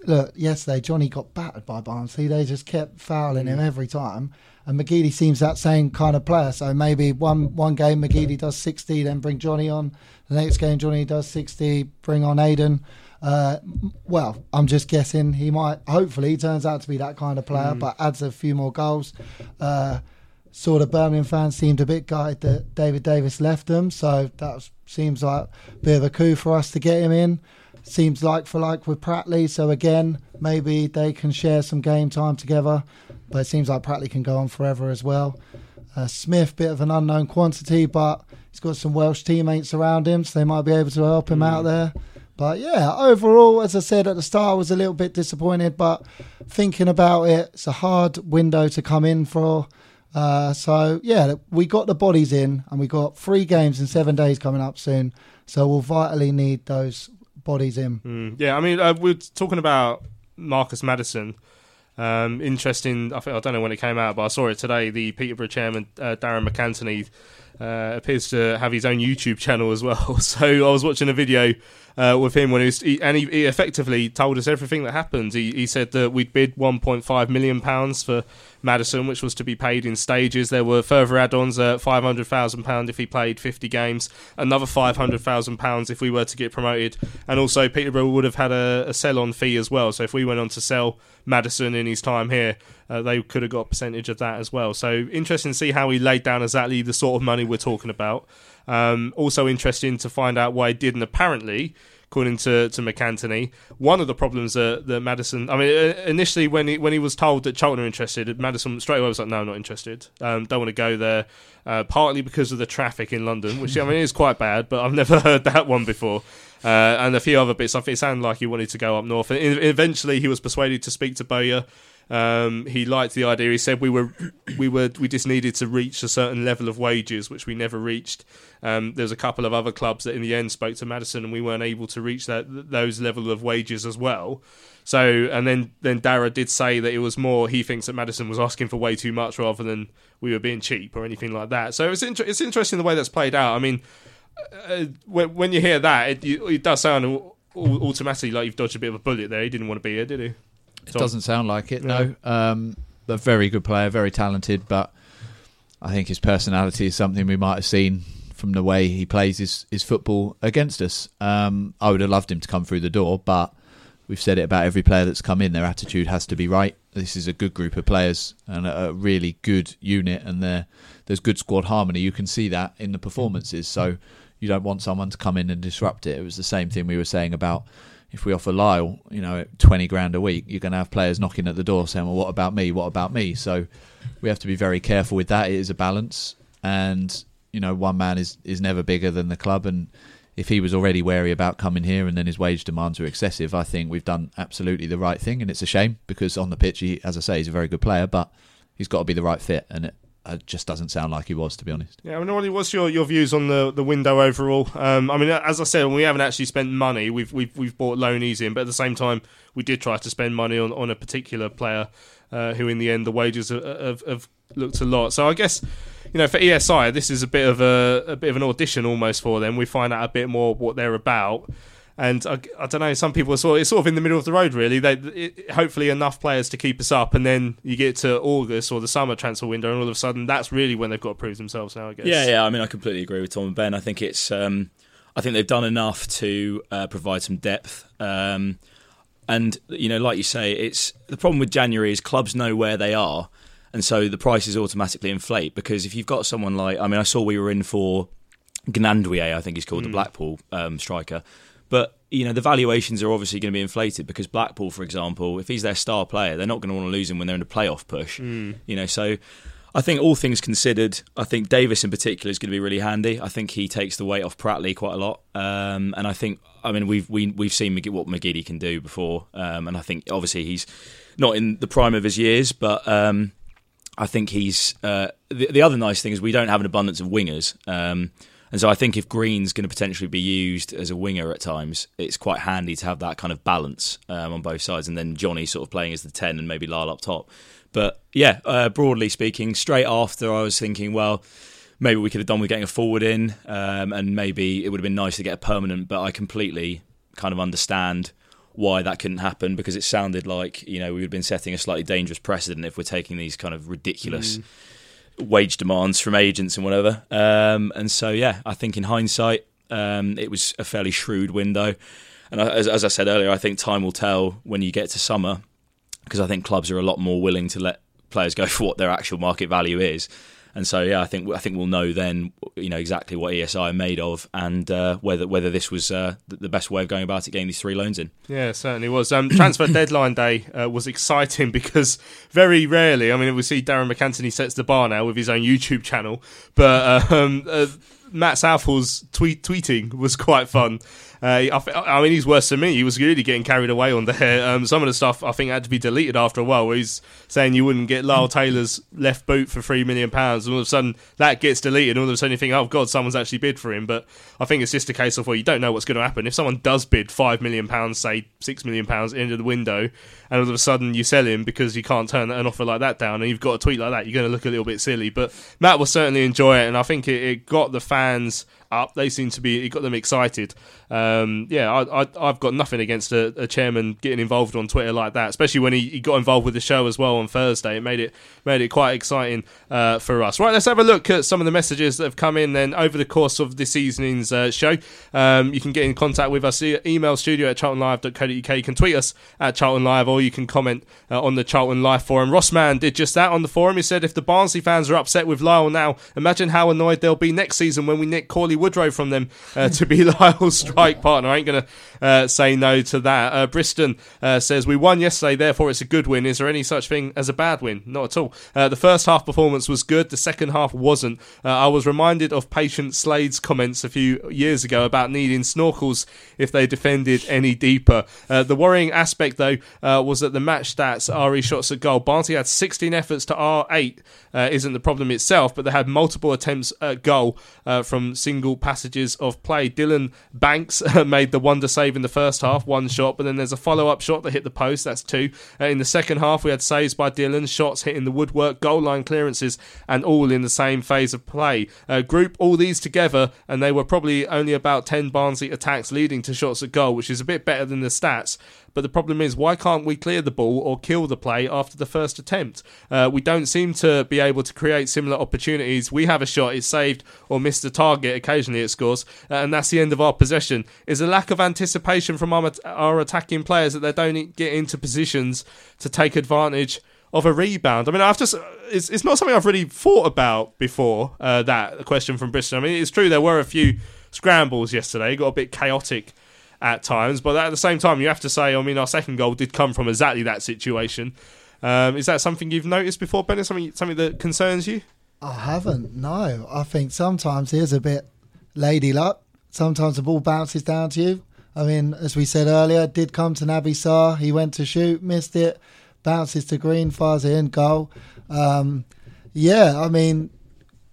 Look, yesterday Johnny got battered by Barnsley. They just kept fouling him every time. And McGeady seems that same kind of player. So maybe one one game McGeady does sixty, then bring Johnny on. The next game Johnny does sixty, bring on Aiden. Uh, well, I'm just guessing he might. Hopefully, he turns out to be that kind of player, Mm. but adds a few more goals. Uh, sort of Birmingham fans seemed a bit gutted that David Davis left them, so that was, seems like a bit of a coup for us to get him in. Seems like for like with Pratley, so again, maybe they can share some game time together. But it seems like Pratley can go on forever as well. Uh, Smith, bit of an unknown quantity, but he's got some Welsh teammates around him, so they might be able to help him out there. But yeah, overall, as I said at the start, I was a little bit disappointed. But thinking about it, it's a hard window to come in for. Uh, so yeah, we got the bodies in, and we got three games in seven days coming up soon. So we'll vitally need those bodies in. Mm, yeah, I mean, uh, we're talking about Marcus Madison. Um, interesting. I think I don't know when it came out, but I saw it today. The Peterborough chairman uh, Darragh MacAnthony uh, appears to have his own YouTube channel as well. So I was watching a video uh, with him when he was, he, and he, he effectively told us everything that happened. He, he said that we'd bid 1.5 million pounds for Madison, which was to be paid in stages. There were further add-ons hundred thousand pound if he played fifty games, another five hundred thousand pounds if we were to get promoted, and also Peterborough would have had a, a sell-on fee as well. So if we went on to sell Madison in his time here, uh, they could have got a percentage of that as well. So interesting to see how he laid down exactly the sort of money we're talking about. Um, also interesting to find out why he didn't apparently according to to MacAnthony. One of the problems that, that Madison, I mean, uh, initially when he when he was told that Charlton are interested, Madison straight away was like, "No, I'm not interested. Um, don't want to go there." Uh, partly because of the traffic in London, which I mean is quite bad, but I've never heard that one before. Uh, and a few other bits. I think it sounded like he wanted to go up north. And eventually, he was persuaded to speak to Bowyer. Um, he liked the idea. He said we were, we were, we just needed to reach a certain level of wages, which we never reached. Um, there's a couple of other clubs that in the end spoke to Madison, and we weren't able to reach that those level of wages as well. So, and then then Darragh did say that it was more. He thinks that Madison was asking for way too much rather than we were being cheap or anything like that. So it's inter- it's interesting the way that's played out. I mean, uh, when, when you hear that, it, it does sound automatically like you've dodged a bit of a bullet there. He didn't want to be here, did he? It doesn't sound like it. No, um, a very good player, very talented, but I think his personality is something we might have seen from the way he plays his, his football against us. Um, I would have loved him to come through the door, but we've said it about every player that's come in. Their attitude has to be right. This is a good group of players and a, a really good unit, and there's good squad harmony. You can see that in the performances. So you don't want someone to come in and disrupt it. It was the same thing we were saying about if we offer Lyle, you know, twenty grand a week, you're going to have players knocking at the door saying, "Well, what about me? What about me?" So we have to be very careful with that. It is a balance, and you know, one man is is never bigger than the club, and if he was already wary about coming here and then his wage demands were excessive, I think we've done absolutely the right thing, and it's a shame because on the pitch, he, as I say, he's a very good player, but he's got to be the right fit, and it, it just doesn't sound like he was, to be honest. Yeah, I mean, what's your, your views on the, the window overall? Um, I mean, as I said, we haven't actually spent money. We've we've we've bought loanees in, but at the same time, we did try to spend money on, on a particular player uh, who, in the end, the wages have, have, have, looked a lot. So I guess you know for ESI, this is a bit of a, a bit of an audition almost for them. We find out a bit more what they're about. And I, I, don't know. Some people are sort of, it's sort of in the middle of the road, really. They it, hopefully enough players to keep us up, and then you get to August or the summer transfer window, and all of a sudden that's really when they've got to prove themselves. Now, I guess. Yeah, yeah. I mean, I completely agree with Tom and Ben. I think it's, um, I think they've done enough to uh, provide some depth. Um, and you know, like you say, it's the problem with January is clubs know where they are, and so the prices automatically inflate. Because if you've got someone like, I mean, I saw we were in for Gnanduillet, I think he's called mm. the Blackpool um, striker but you know the valuations are obviously going to be inflated because Blackpool, for example, if he's their star player, they're not going to want to lose him when they're in a playoff push. Mm. You know, so I think all things considered, I think Davis in particular is going to be really handy. I think he takes the weight off Pratley quite a lot, um, and I think I mean we've we, have we have seen what McGeady can do before, um, and I think obviously he's not in the prime of his years, but. Um, I think he's uh, the, the, other nice thing is we don't have an abundance of wingers. Um, and so I think if Green's going to potentially be used as a winger at times, it's quite handy to have that kind of balance um, on both sides. And then Johnny sort of playing as the 10 and maybe Lyle up top. But yeah, uh, broadly speaking, straight after I was thinking, well, maybe we could have done with getting a forward in um, and maybe it would have been nice to get a permanent. But I completely kind of understand why that couldn't happen because it sounded like, you know, we would have been setting a slightly dangerous precedent if we're taking these kind of ridiculous. Mm wage demands from agents and whatever. Um, and so, yeah, I think in hindsight, um, it was a fairly shrewd window. And as, as, I said earlier, I think time will tell when you get to summer, because I think clubs are a lot more willing to let players go for what their actual market value is. And so, yeah, I think I think we'll know then, you know, exactly what ESI are made of, and uh, whether whether this was uh, the best way of going about it, getting these three loans in. Yeah, certainly was. Um, transfer deadline day uh, was exciting because very rarely, I mean, we see Darragh MacAnthony sets the bar now with his own YouTube channel, but uh, um, uh, Matt Southall's tweet tweeting was quite fun. Uh, I, I mean, he's worse than me. He was really getting carried away on there. Um, some of the stuff I think had to be deleted after a while. He's saying you wouldn't get Lyle Taylor's left boot for three million pounds, and all of a sudden that gets deleted. And all of a sudden you think, oh god, someone's actually bid for him. But I think it's just a case of where you don't know what's going to happen. If someone does bid five million pounds, say six million pounds into the window, and all of a sudden you sell him because you can't turn an offer like that down, and you've got a tweet like that, you're going to look a little bit silly. But Matt will certainly enjoy it, and I think it, it got the fans up. They seem to be. It got them excited. Um, yeah, I, I've got nothing against a, a, chairman getting involved on Twitter like that, especially when he, he, got involved with the show as well on Thursday. It made it made it quite exciting uh, for us. Right, let's have a look at some of the messages that have come in. Then over the course of this evening's uh, show, um, you can get in contact with us. Email studio at charltonlive.co.uk. You can tweet us at Charlton Live, or you can comment uh, on the Charlton Live forum. Rossman did just that on the forum. He said, "If the Barnsley fans are upset with Lyle now, imagine how annoyed they'll be next season when we nick Cauley Woodrow from them uh, to be Lyle's strike partner." I ain't gonna uh, say no to that. Uh, Briston uh, says we won yesterday, therefore it's a good win. Is there any such thing as a bad win? Not at all. Uh, the first half performance was good. The second half wasn't. Uh, I was reminded of Patient Slade's comments a few years ago about needing snorkels if they defended any deeper. Uh, the worrying aspect though was that the match stats, RE shots at goal. Barnsley had 16 efforts to R8. isn't the problem itself, but they had multiple attempts at goal from single passages of play. Dillon Banks made the wonder save in the first half, one shot, but then there's a follow up shot that hit the post, that's two. Uh, in the second half, we had saves by Dillon, shots hitting the woodwork, goal line clearances, and all in the same phase of play. Uh, group all these together, and they were probably only about 10 Barnsley attacks leading to shots at goal, which is a bit better than the stats. But the problem is, why can't we clear the ball or kill the play after the first attempt? Uh, we don't seem to be able to create similar opportunities. We have a shot, it's saved or missed a target. Occasionally it scores, uh, and that's the end of our possession. Is a lack of anticipation from our, our attacking players that they don't get into positions to take advantage of a rebound. I mean, I've just it's, it's not something I've really thought about before. Uh, that question from Bristol. I mean, it's true there were a few scrambles yesterday. Got a bit chaotic at times. But at the same time, you have to say, I mean, our second goal did come from exactly that situation. Um, is that something you've noticed before, Bennett? Something something that concerns you? I haven't. No, I think sometimes here's a bit lady luck. Sometimes the ball bounces down to you. I mean, as we said earlier, did come to Naby Sarr. He went to shoot, missed it, bounces to Green, fires it in, goal. Um, yeah, I mean,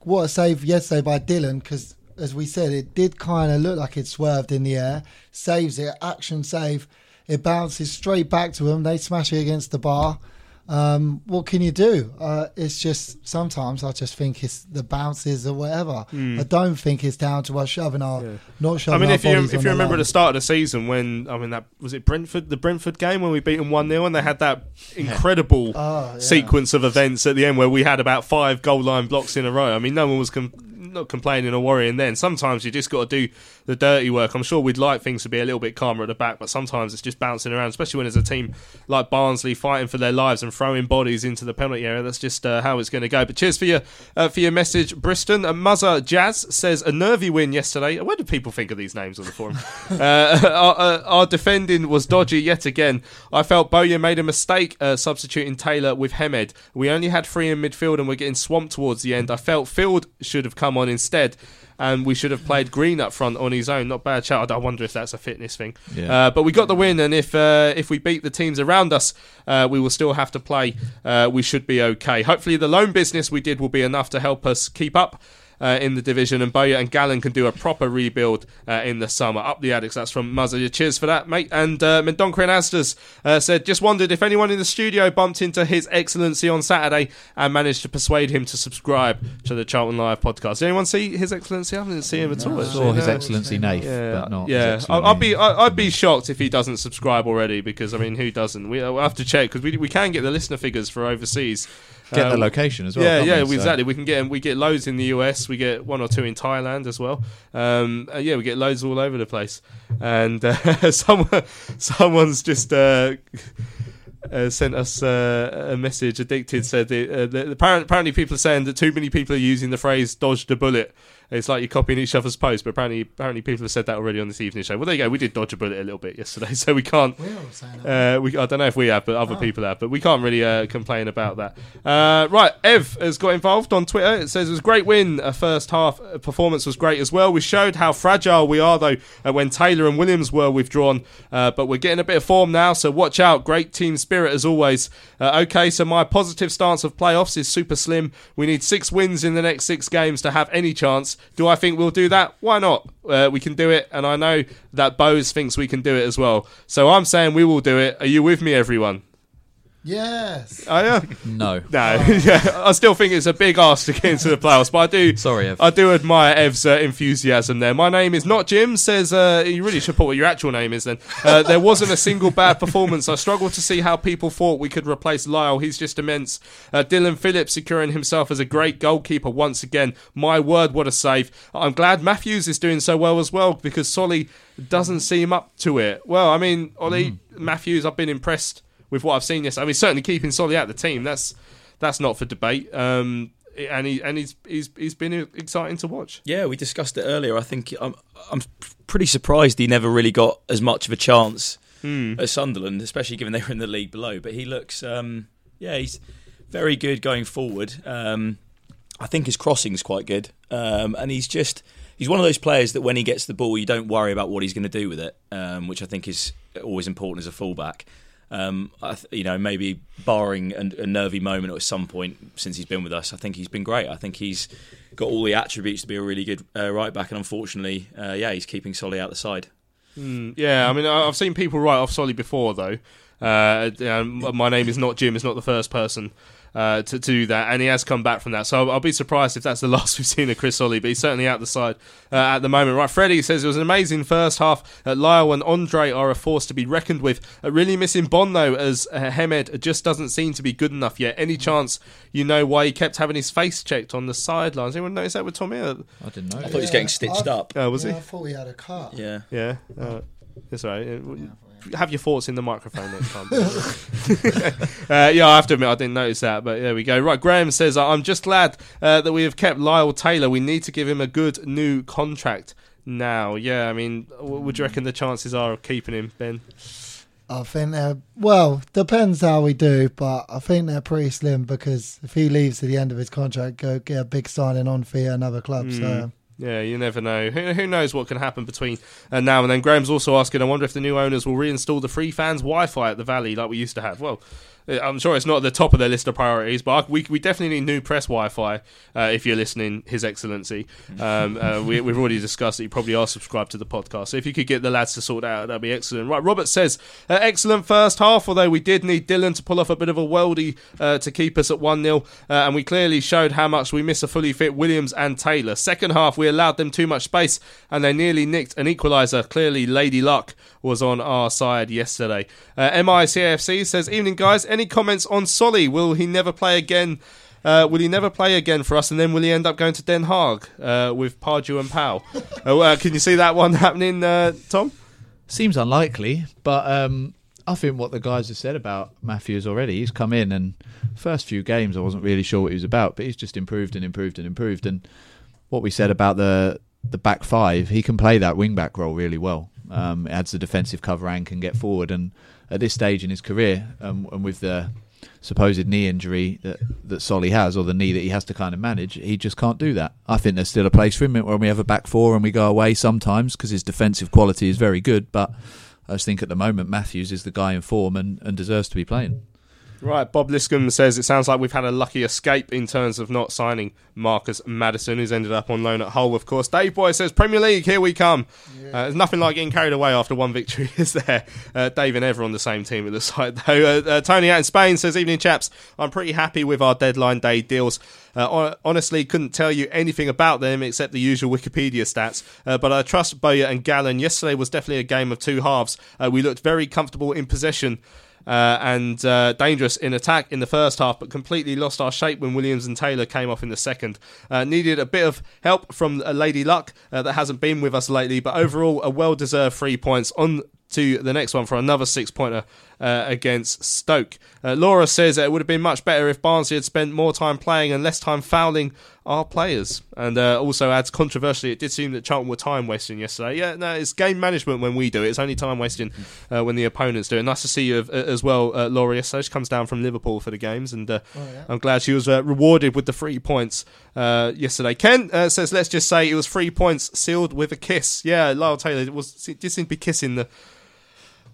what a save yesterday by Dillon because as we said, it did kind of look like it swerved in the air, saves it, action save. It bounces straight back to them. They smash it against the bar. Um, what can you do? Uh, it's just sometimes I just think it's the bounces or whatever. Mm. I don't think it's down to us shoving our yeah. not shoving. I mean, if you if you remember line. the start of the season when I mean that was it Brentford the Brentford game when we beat them one 0 and they had that incredible oh, yeah. sequence of events at the end where we had about five goal line blocks in a row. I mean, no one was. Com- not complaining or worrying then. Sometimes you just got to do the dirty work. I'm sure we'd like things to be a little bit calmer at the back, but sometimes it's just bouncing around, especially when there's a team like Barnsley fighting for their lives and throwing bodies into the penalty area. That's just uh, how it's going to go. But cheers for your uh, for your message, Briston. Uh, Muzzer Jazz says a nervy win yesterday. Where do people think of these names on the forum? uh, our, uh, our, defending was dodgy yet again. I felt Bowyer made a mistake uh, substituting Taylor with Hemed. We only had three in midfield and we're getting swamped towards the end. I felt Field should have come on instead and we should have played Green up front on his own. Not bad shout. I wonder if that's a fitness thing. Yeah. Uh, but we got the win, and if uh, if we beat the teams around us, uh, we will still have to play. Uh, we should be okay. Hopefully, the loan business we did will be enough to help us keep up uh, in the division, and Bowyer and Gallen can do a proper rebuild uh, in the summer. Up the addicts, that's from Muzzer. Cheers for that, mate. And uh, Mendonkrin Astas uh, said, just wondered if anyone in the studio bumped into His Excellency on Saturday and managed to persuade him to subscribe to the Charlton Live podcast. Did anyone see His Excellency? I didn't see him at all. I saw His Excellency Nath, yeah. but not. Yeah, I'd be I'd be shocked if he doesn't subscribe already because I mean, who doesn't? We will have to check because we we can get the listener figures for overseas. Get the location as well. Yeah, yeah, we? So- exactly. We can get we get loads in the US. We get one or two in Thailand as well. Um, uh, yeah, we get loads all over the place. And uh, someone someone's just. Uh, uh, sent us uh, a message. Addicted said that, uh, that apparently, apparently people are saying that too many people are using the phrase "dodge the bullet" It's like you're copying each other's posts, but apparently, apparently people have said that already on this evening show. Well, there you go. We did dodge a bullet a little bit yesterday, so we can't. We're all saying Uh, we, I don't know if we have, but other people have. But we can't really uh, complain about that. Uh, right, Ev has got involved on Twitter. It says it was a great win. A first half uh, performance was great as well. We showed how fragile we are though uh, when Taylor and Williams were withdrawn. Uh, but we're getting a bit of form now, so watch out. Great team spirit as always. Uh, okay, so my positive stance of playoffs is super slim. We need six wins in the next six games to have any chance. Do I think we'll do that? Why not? Uh, we can do it, and I know that Bose thinks we can do it as well. So I'm saying we will do it. Are you with me, everyone? Yes. Oh yeah. No. No. yeah. I still think it's a big ask to get into the playoffs, but I do. Sorry, Ev. I do admire Ev's uh, enthusiasm there. My name is not Jim. Says uh, you really should put what your actual name is. Then uh, there wasn't a single bad performance. I struggle to see how people thought we could replace Lyle. He's just immense. Uh, Dillon Phillips securing himself as a great goalkeeper once again. My word, what a save! I'm glad Matthews is doing so well as well because Solly doesn't seem up to it. Well, I mean, Ollie Matthews, I've been impressed with what I've seen yes. I mean, certainly keeping Solly out of the team. That's that's not for debate. Um, and he and he's he's he's been exciting to watch. Yeah, we discussed it earlier. I think I'm I'm pretty surprised he never really got as much of a chance Hmm. at Sunderland, especially given they were in the league below. But he looks, um, yeah, he's very good going forward. Um, I think his crossing's quite good, um, and he's just he's one of those players that when he gets the ball, you don't worry about what he's going to do with it, um, which I think is always important as a fullback. Um, th- you know, maybe barring a, a nervy moment at some point since he's been with us, I think he's been great. I think he's got all the attributes to be a really good uh, right back, and unfortunately, uh, yeah, he's keeping Solly out the side. Mm, yeah, I mean, I've seen people write off Solly before, though. Uh, and my name is not Jim. Is not the first person uh, to, to do that, and he has come back from that. So I'll, I'll be surprised if that's the last we've seen of Chris Solly, but he's certainly out the side uh, at the moment. Right, Freddie says it was an amazing first half. Uh, Lyle and Andre are a force to be reckoned with. Uh, really missing Bonne though, as uh, Hemed just doesn't seem to be good enough yet. Any chance you know why he kept having his face checked on the sidelines? Anyone notice that with Tommy? I didn't know. I thought he was getting stitched I- up. Oh, was yeah, he? I thought he had a cut. Yeah. Yeah, uh, that's all right. Uh, Have your thoughts in the microphone next time. uh, yeah, I have to admit I didn't notice that, but there we go. Right, Graham says I'm just glad uh, that we have kept Lyle Taylor. We need to give him a good new contract now. Yeah, I mean, what would you reckon the chances are of keeping him, Ben? I think they're well. Depends how we do, but I think they're pretty slim because if he leaves at the end of his contract, go get a big signing on fee at another club. So Mm. Yeah, you never know. Who, who knows what can happen between uh, now and then? Graham's also asking, I wonder if the new owners will reinstall the free fans Wi Fi at the Valley like we used to have. Well, I'm sure it's not at the top of their list of priorities, but we, we definitely need new press Wi Fi uh, if you're listening, His Excellency. Um, uh, we, we've already discussed that you probably are subscribed to the podcast. So if you could get the lads to sort out, that'd be excellent. Right, Robert says, uh, excellent first half, although we did need Dillon to pull off a bit of a worldie uh, to keep us at 1 0, uh, and we clearly showed how much we miss a fully fit Williams and Taylor. Second half, we allowed them too much space, and they nearly nicked an equaliser. Clearly, Lady Luck was on our side yesterday. Uh, MICFC says, Evening, guys. Any comments on Solly? Will he never play again? Uh, will he never play again for us, and then will he end up going to Den Haag uh, with Pardew and Powell? uh, uh, can you see that one happening, uh, Tom? Seems unlikely, but um, I think what the guys have said about Matthews already, he's come in and first few games I wasn't really sure what he was about, but he's just improved and improved and improved. And what we said about the the back five, he can play that wing back role really well. Um, adds the defensive cover and can get forward. And at this stage in his career, um, and with the supposed knee injury that that Solly has, or the knee that he has to kind of manage, he just can't do that. I think there's still a place for him when we have a back four and we go away sometimes because his defensive quality is very good. But I just think at the moment Matthews is the guy in form and, and deserves to be playing. Right, Bob Liscombe says it sounds like we've had a lucky escape in terms of not signing Marcus Madison, who's ended up on loan at Hull, of course. Dave Boy says Premier League, here we come. Uh, there's nothing like getting carried away after one victory, is there? Uh, Dave and Ever on the same team at the side, though. Uh, uh, Tony out in Spain says, Evening, chaps. I'm pretty happy with our deadline day deals. Uh, honestly, couldn't tell you anything about them except the usual Wikipedia stats. Uh, but I trust Bowyer and Gallen. Yesterday was definitely a game of two halves. Uh, we looked very comfortable in possession uh, and uh, dangerous in attack in the first half, but completely lost our shape when Williams and Taylor came off in the second. Uh, needed a bit of help from Lady Luck uh, that hasn't been with us lately, but overall, a well deserved three points on to the next one for another six pointer uh, against Stoke. Uh, Laura says it would have been much better if Barnsley had spent more time playing and less time fouling our players. And uh, also adds controversially, it did seem that Charlton were time wasting yesterday. Yeah, no, it's game management when we do it. It's only time wasting uh, when the opponents do it. Nice to see you uh, as well, uh, Laura. Yesterday she comes down from Liverpool for the games, and uh, Oh, yeah. I'm glad she was uh, rewarded with the three points uh, yesterday. Ken uh, says, "Let's just say it was three points sealed with a kiss." Yeah, Lyle Taylor was just seemed to be kissing the.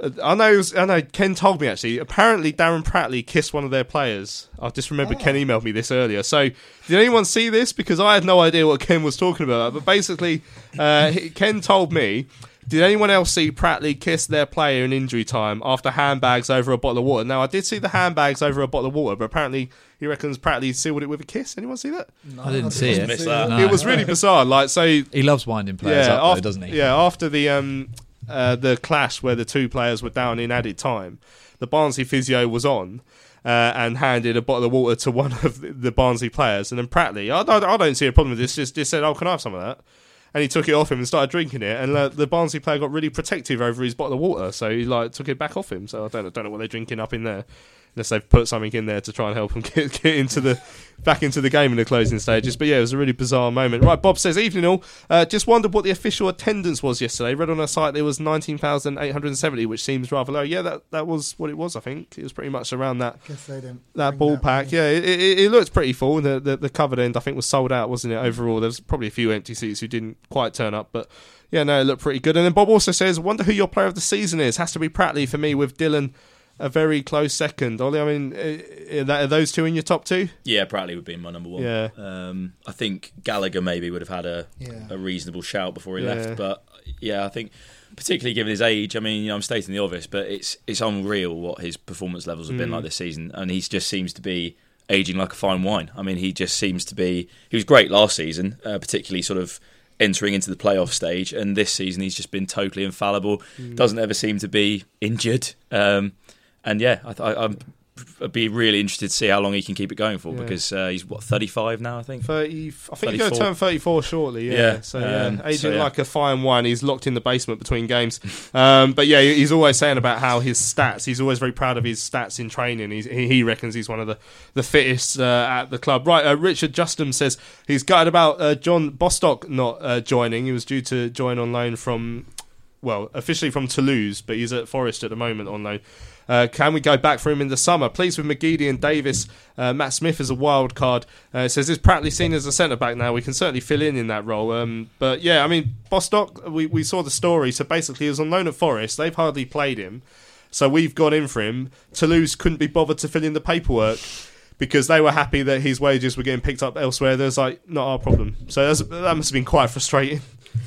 Uh, I know. Was, I know. Ken told me actually. Apparently, Darren Pratley kissed one of their players. I just remembered Ken emailed me this earlier. So, did anyone see this? Because I had no idea what Ken was talking about. But basically, uh, Ken told me. Did anyone else see Pratley kiss their player in injury time after handbags over a bottle of water? Now, I did see the handbags over a bottle of water, but apparently he reckons Pratley sealed it with a kiss. Anyone see that? No, I didn't see it. Missed that. No. It was really bizarre. Like, so He loves winding players up, after, though, doesn't he? Yeah, after the um, uh, the clash where the two players were down in added time, the Barnsley physio was on. Uh, and handed a bottle of water to one of the- Barnsley players, and then Pratley, I, I, I don't see a problem with this. Just, just said, "Oh, can I have some of that?" And he took it off him and started drinking it. And uh, the Barnsley player got really protective over his bottle of water, so he like took it back off him. So I don't, don't know what they're drinking up in there, unless they've put something in there to try and help him get, get into the back into the game in the closing stages. But yeah, it was a really bizarre moment. Right, Bob says, "Evening all. Uh, just wondered what the official attendance was yesterday. Read on our site there was nineteen thousand eight hundred and seventy, which seems rather low. Yeah, that that was what it was. I think it was pretty much around that." Guess they didn't. that bring ball that pack. Yeah, it, it, it looked pretty full. The, the the covered end, I think, was sold out, wasn't it? Overall, there's probably a few empty seats who didn't quite turn up, but yeah, no, it looked pretty good. And then Bob also says, "Wonder who your player of the season is." Has to be Pratley for me, with Dillon a very close second. Ollie, I mean, uh, are, those two in your top two? Yeah, Pratley would be my number one. Yeah. Um, I think Gallagher maybe would have had a, Yeah. a reasonable shout before he Yeah. left, but yeah, I think particularly given his age, I mean, you know, I'm stating the obvious, but it's it's unreal what his performance levels have been Mm. like this season, and he just seems to be aging like a fine wine. I mean, he just seems to be. He was great last season, uh, particularly sort of entering into the playoff stage, and this season he's just been totally infallible. Mm. Doesn't ever seem to be injured. Um, and yeah, I, I, I'm. I'd be really interested to see how long he can keep it going for Yeah. because uh, he's what 35 now, I think. 30, I think he's going to turn 34 shortly. Yeah. Yeah, So, yeah, um, aging so, yeah. like a fine wine. He's locked in the basement between games. Um, but yeah, he's always saying about how his stats, he's always very proud of his stats in training. He's, he, he reckons he's one of the, the fittest uh, at the club. Right, uh, Richard Justin says he's gutted about uh, John Bostock not uh, joining. He was due to join on loan from, well, officially from Toulouse, but he's at Forest at the moment on loan. Uh, can we go back for him in the summer? Please with McGeady and Davis. Uh, Matt Smith is a wild card. Uh, says he's practically seen as a centre back now. We can certainly fill in in that role. Um, but yeah, I mean Bostock. We, we saw the story. So basically, he was on loan at Forest. They've hardly played him. So we've gone in for him. Toulouse couldn't be bothered to fill in the paperwork because they were happy that his wages were getting picked up elsewhere. There's like not our problem. So that must have been quite frustrating.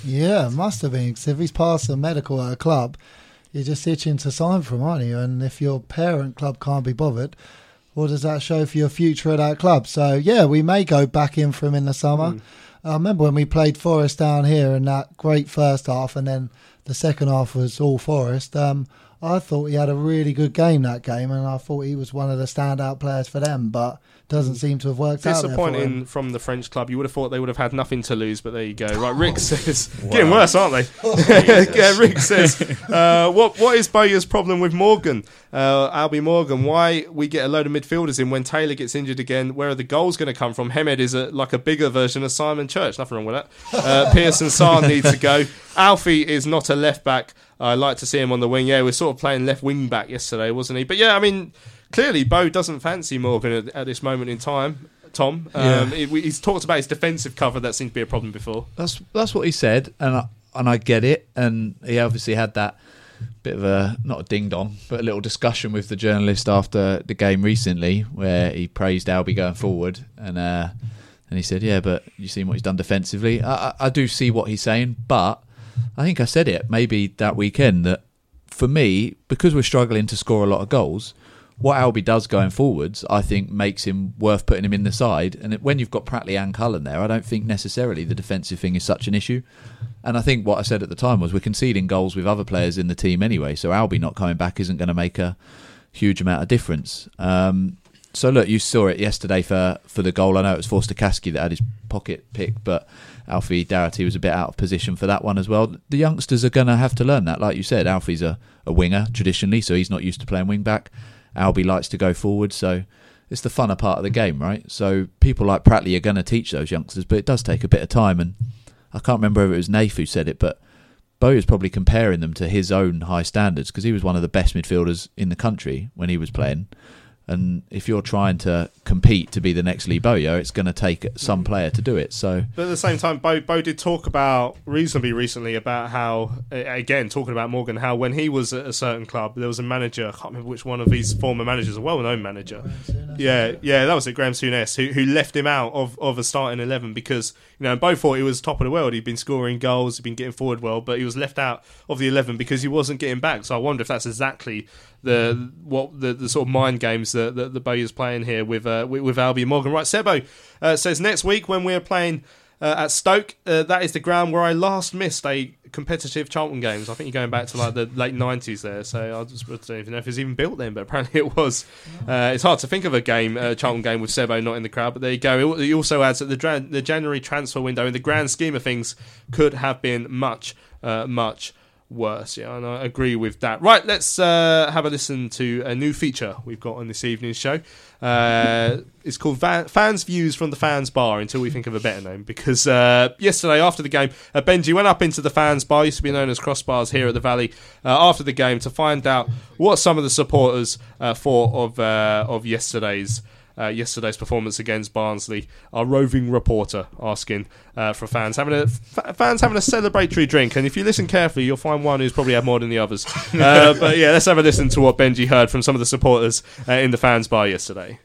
Yeah, must have been. 'cause if he's passed a medical at a club, you're just itching to sign for him, aren't you? And if your parent club can't be bothered, what does that show for your future at that club? So yeah, we may go back in for him in the summer. I remember when we played Forest down here in that great first half, and then the second half was all Forest. Um, I thought he had a really good game that game, and I thought he was one of the standout players for them. But doesn't seem to have worked out. there for him. Disappointing from the French club. You would have thought they would have had nothing to lose, but there you go. Right, Rick says, getting worse, aren't they? yeah, Rick says, uh, what what is Bowyer's problem with Morgan, uh, Albie Morgan? Why we get a load of midfielders in when Taylor gets injured again? Where are the goals going to come from? Hemed is a, like a bigger version of Simon Church. Nothing wrong with that. Uh, Pearson Sarr needs to go. Alfie is not a left back. I like to see him on the wing. Yeah, we're sort of playing left wing back yesterday, wasn't he? But yeah, I mean, clearly Bo doesn't fancy Morgan at, at this moment in time. Tom, um, Yeah. he- he's talked about his defensive cover. That seemed to be a problem before. That's that's what he said, and I, and I get it. And he obviously had that bit of a not a ding dong, but a little discussion with the journalist after the game recently, where he praised Albie going forward, and uh, and he said, "Yeah, but you seen what he's done defensively." I, I, I do see what he's saying, but I think I said it maybe that weekend that for me, because we're struggling to score a lot of goals, what Albie does going forwards, I think makes him worth putting him in the side. And when you've got Pratley and Cullen there, I don't think necessarily the defensive thing is such an issue. And I think what I said at the time was we're conceding goals with other players in the team anyway, so Albie not coming back isn't going to make a huge amount of difference. Um, so look, you saw it yesterday for for the goal. I know it was Forster Caskey that had his pocket pick, but Alfie Doughty was a bit out of position for that one as well. The youngsters are going to have to learn that. Like you said, Alfie's a, a winger traditionally, so he's not used to playing wing back. Albie likes to go forward, so it's the funner part of the game, right? So people like Pratley are going to teach those youngsters, but it does take a bit of time. And I can't remember if it was Nath who said it, but Bo is probably comparing them to his own high standards because he was one of the best midfielders in the country when he was playing. And if you're trying to compete to be the next Lee Bowyer, it's going to take some mm. player to do it. So, But at the same time, Bo, Bo did talk about reasonably recently about how, again, talking about Morgan, how when he was at a certain club, there was a manager, I can't remember which one of his former managers, a well known manager. Yeah, yeah, that was it, Graham Souness, who, who left him out of, of a starting 11 because, you know, Bo thought he was top of the world. He'd been scoring goals, he'd been getting forward well, but he was left out of the 11 because he wasn't getting back. So I wonder if that's exactly the what the, the sort of mind games that, that the Bowyer's playing here with, uh, with, with Albie Morgan. Right, Sebo uh, says next week when we're playing uh, at Stoke, uh, that is the ground where I last missed a competitive Charlton games. I think you're going back to like the late nineties there. So I just I don't even know if it's even built then, but apparently it was. Uh, it's hard to think of a game, a Charlton game with Sebo not in the crowd, but there you go. He also adds that the dra- the January transfer window, in the grand scheme of things, could have been much, uh, much worse. Yeah, and I agree with that. Right, let's uh, have a listen to a new feature we've got on this evening's show. Uh, it's called Va- Fans Views from the Fans Bar until we think of a better name. Because uh, yesterday, after the game, uh, Benji went up into the Fans Bar, used to be known as Crossbars here at the Valley, uh, after the game to find out what some of the supporters uh, thought of of yesterday's. Uh, yesterday's performance against Barnsley, our roving reporter asking uh, for fans having a f- fans having a celebratory drink, and if you listen carefully, you'll find one who's probably had more than the others. Uh, but yeah, let's have a listen to what Benji heard from some of the supporters uh, in the fans bar yesterday.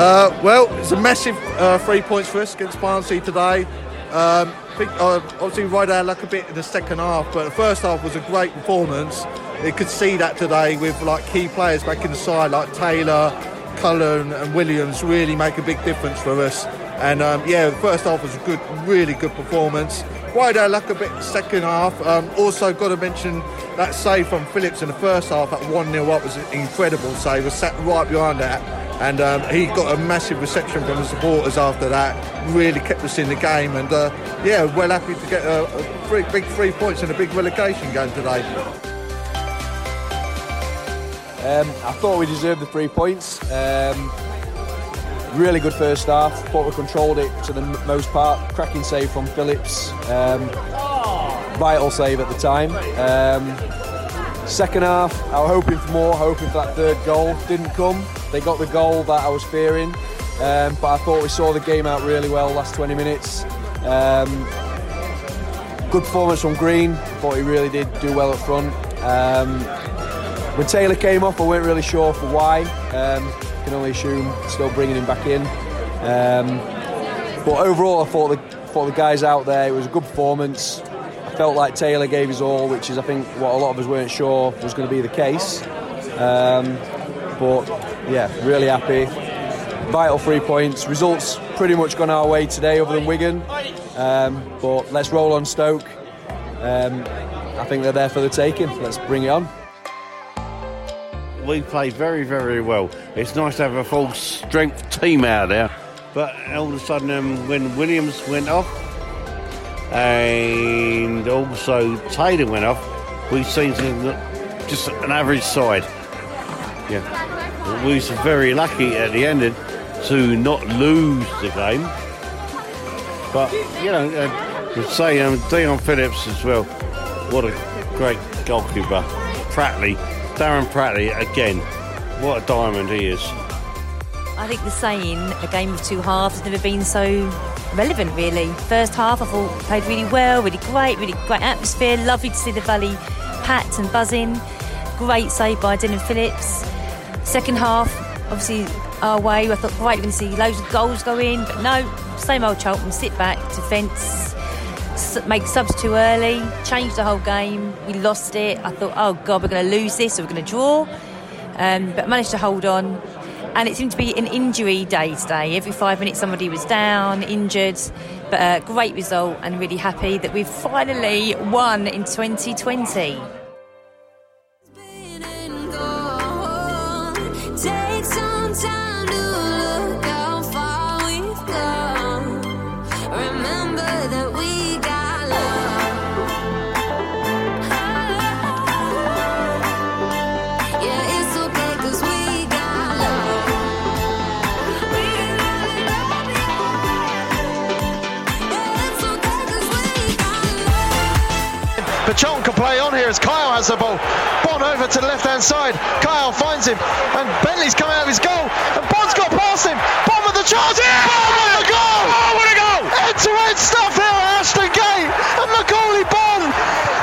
Uh, well, it's a massive uh, three points for us against Barnsley today. Um, I think uh, obviously our luck a bit in the second half, but the first half was a great performance. You could see that today with like key players back in the side like Taylor, Cullen, and Williams really make a big difference for us. And um, yeah, the first half was a good, really good performance. Rode our luck a bit second half. Um, also, got to mention that save from Phillips in the first half at 1 0 up was an incredible save. Was sat right behind that and um, he got a massive reception from the supporters after that. Really kept us in the game, and uh, yeah, well happy to get a, a three, big three points in a big relegation game today. Um, I thought we deserved the three points. Um, really good first half. Thought we controlled it to the most part. Cracking save from Phillips. Um, vital save at the time. Um, second half, I was hoping for more, hoping for that third goal. Didn't come. They got the goal that I was fearing. Um, but I thought we saw the game out really well last 20 minutes. Um, good performance from Green. Thought he really did do well up front. Um, when Taylor came off, I weren't really sure for why. Can only assume still bringing him back in. Um, but overall, I thought the thought the guys out there. It was a good performance. I felt like Taylor gave his all, which is I think what a lot of us weren't sure was going to be the case. Um, but yeah, really happy. Vital three points. Results pretty much gone our way today, other than Wigan. Um, but let's roll on Stoke. Um, I think they're there for the taking. Let's bring it on. We play very, very well. It's nice to have a full strength team out there. But all of a sudden, um, when Williams went off and also Taylor went off, we seemed to just an average side. Yeah. We were very lucky at the end to not lose the game. But, you know, uh, to say um, Dillon Phillips as well, what a great goalkeeper. Pratley, Darren Pratley, again, what a diamond he is. I think the saying "a game of two halves" has never been so relevant. Really, first half I thought played really well, really great, really great atmosphere. Lovely to see the valley packed and buzzing. Great save by Dillon Phillips. Second half, obviously our way. I thought great, we're going to see loads of goals go in, but no, same old Charlton. Sit back, defence, make subs too early, change the whole game. We lost it. I thought, oh god, we're going to lose this, or we're going to draw. Um, but managed to hold on. And it seemed to be an injury day today. Every five minutes, somebody was down, injured. But a great result, and really happy that we've finally won in 2020. Play on here as Lyle has the ball. Bonne over to the left hand side. Lyle finds him, and Bentley's coming out of his goal, and Bonne's got past him. Bonne with the chance. Oh, bon with the goal. Oh, what a goal! End to end stuff here at Ashton Gate, and Macauley Bonne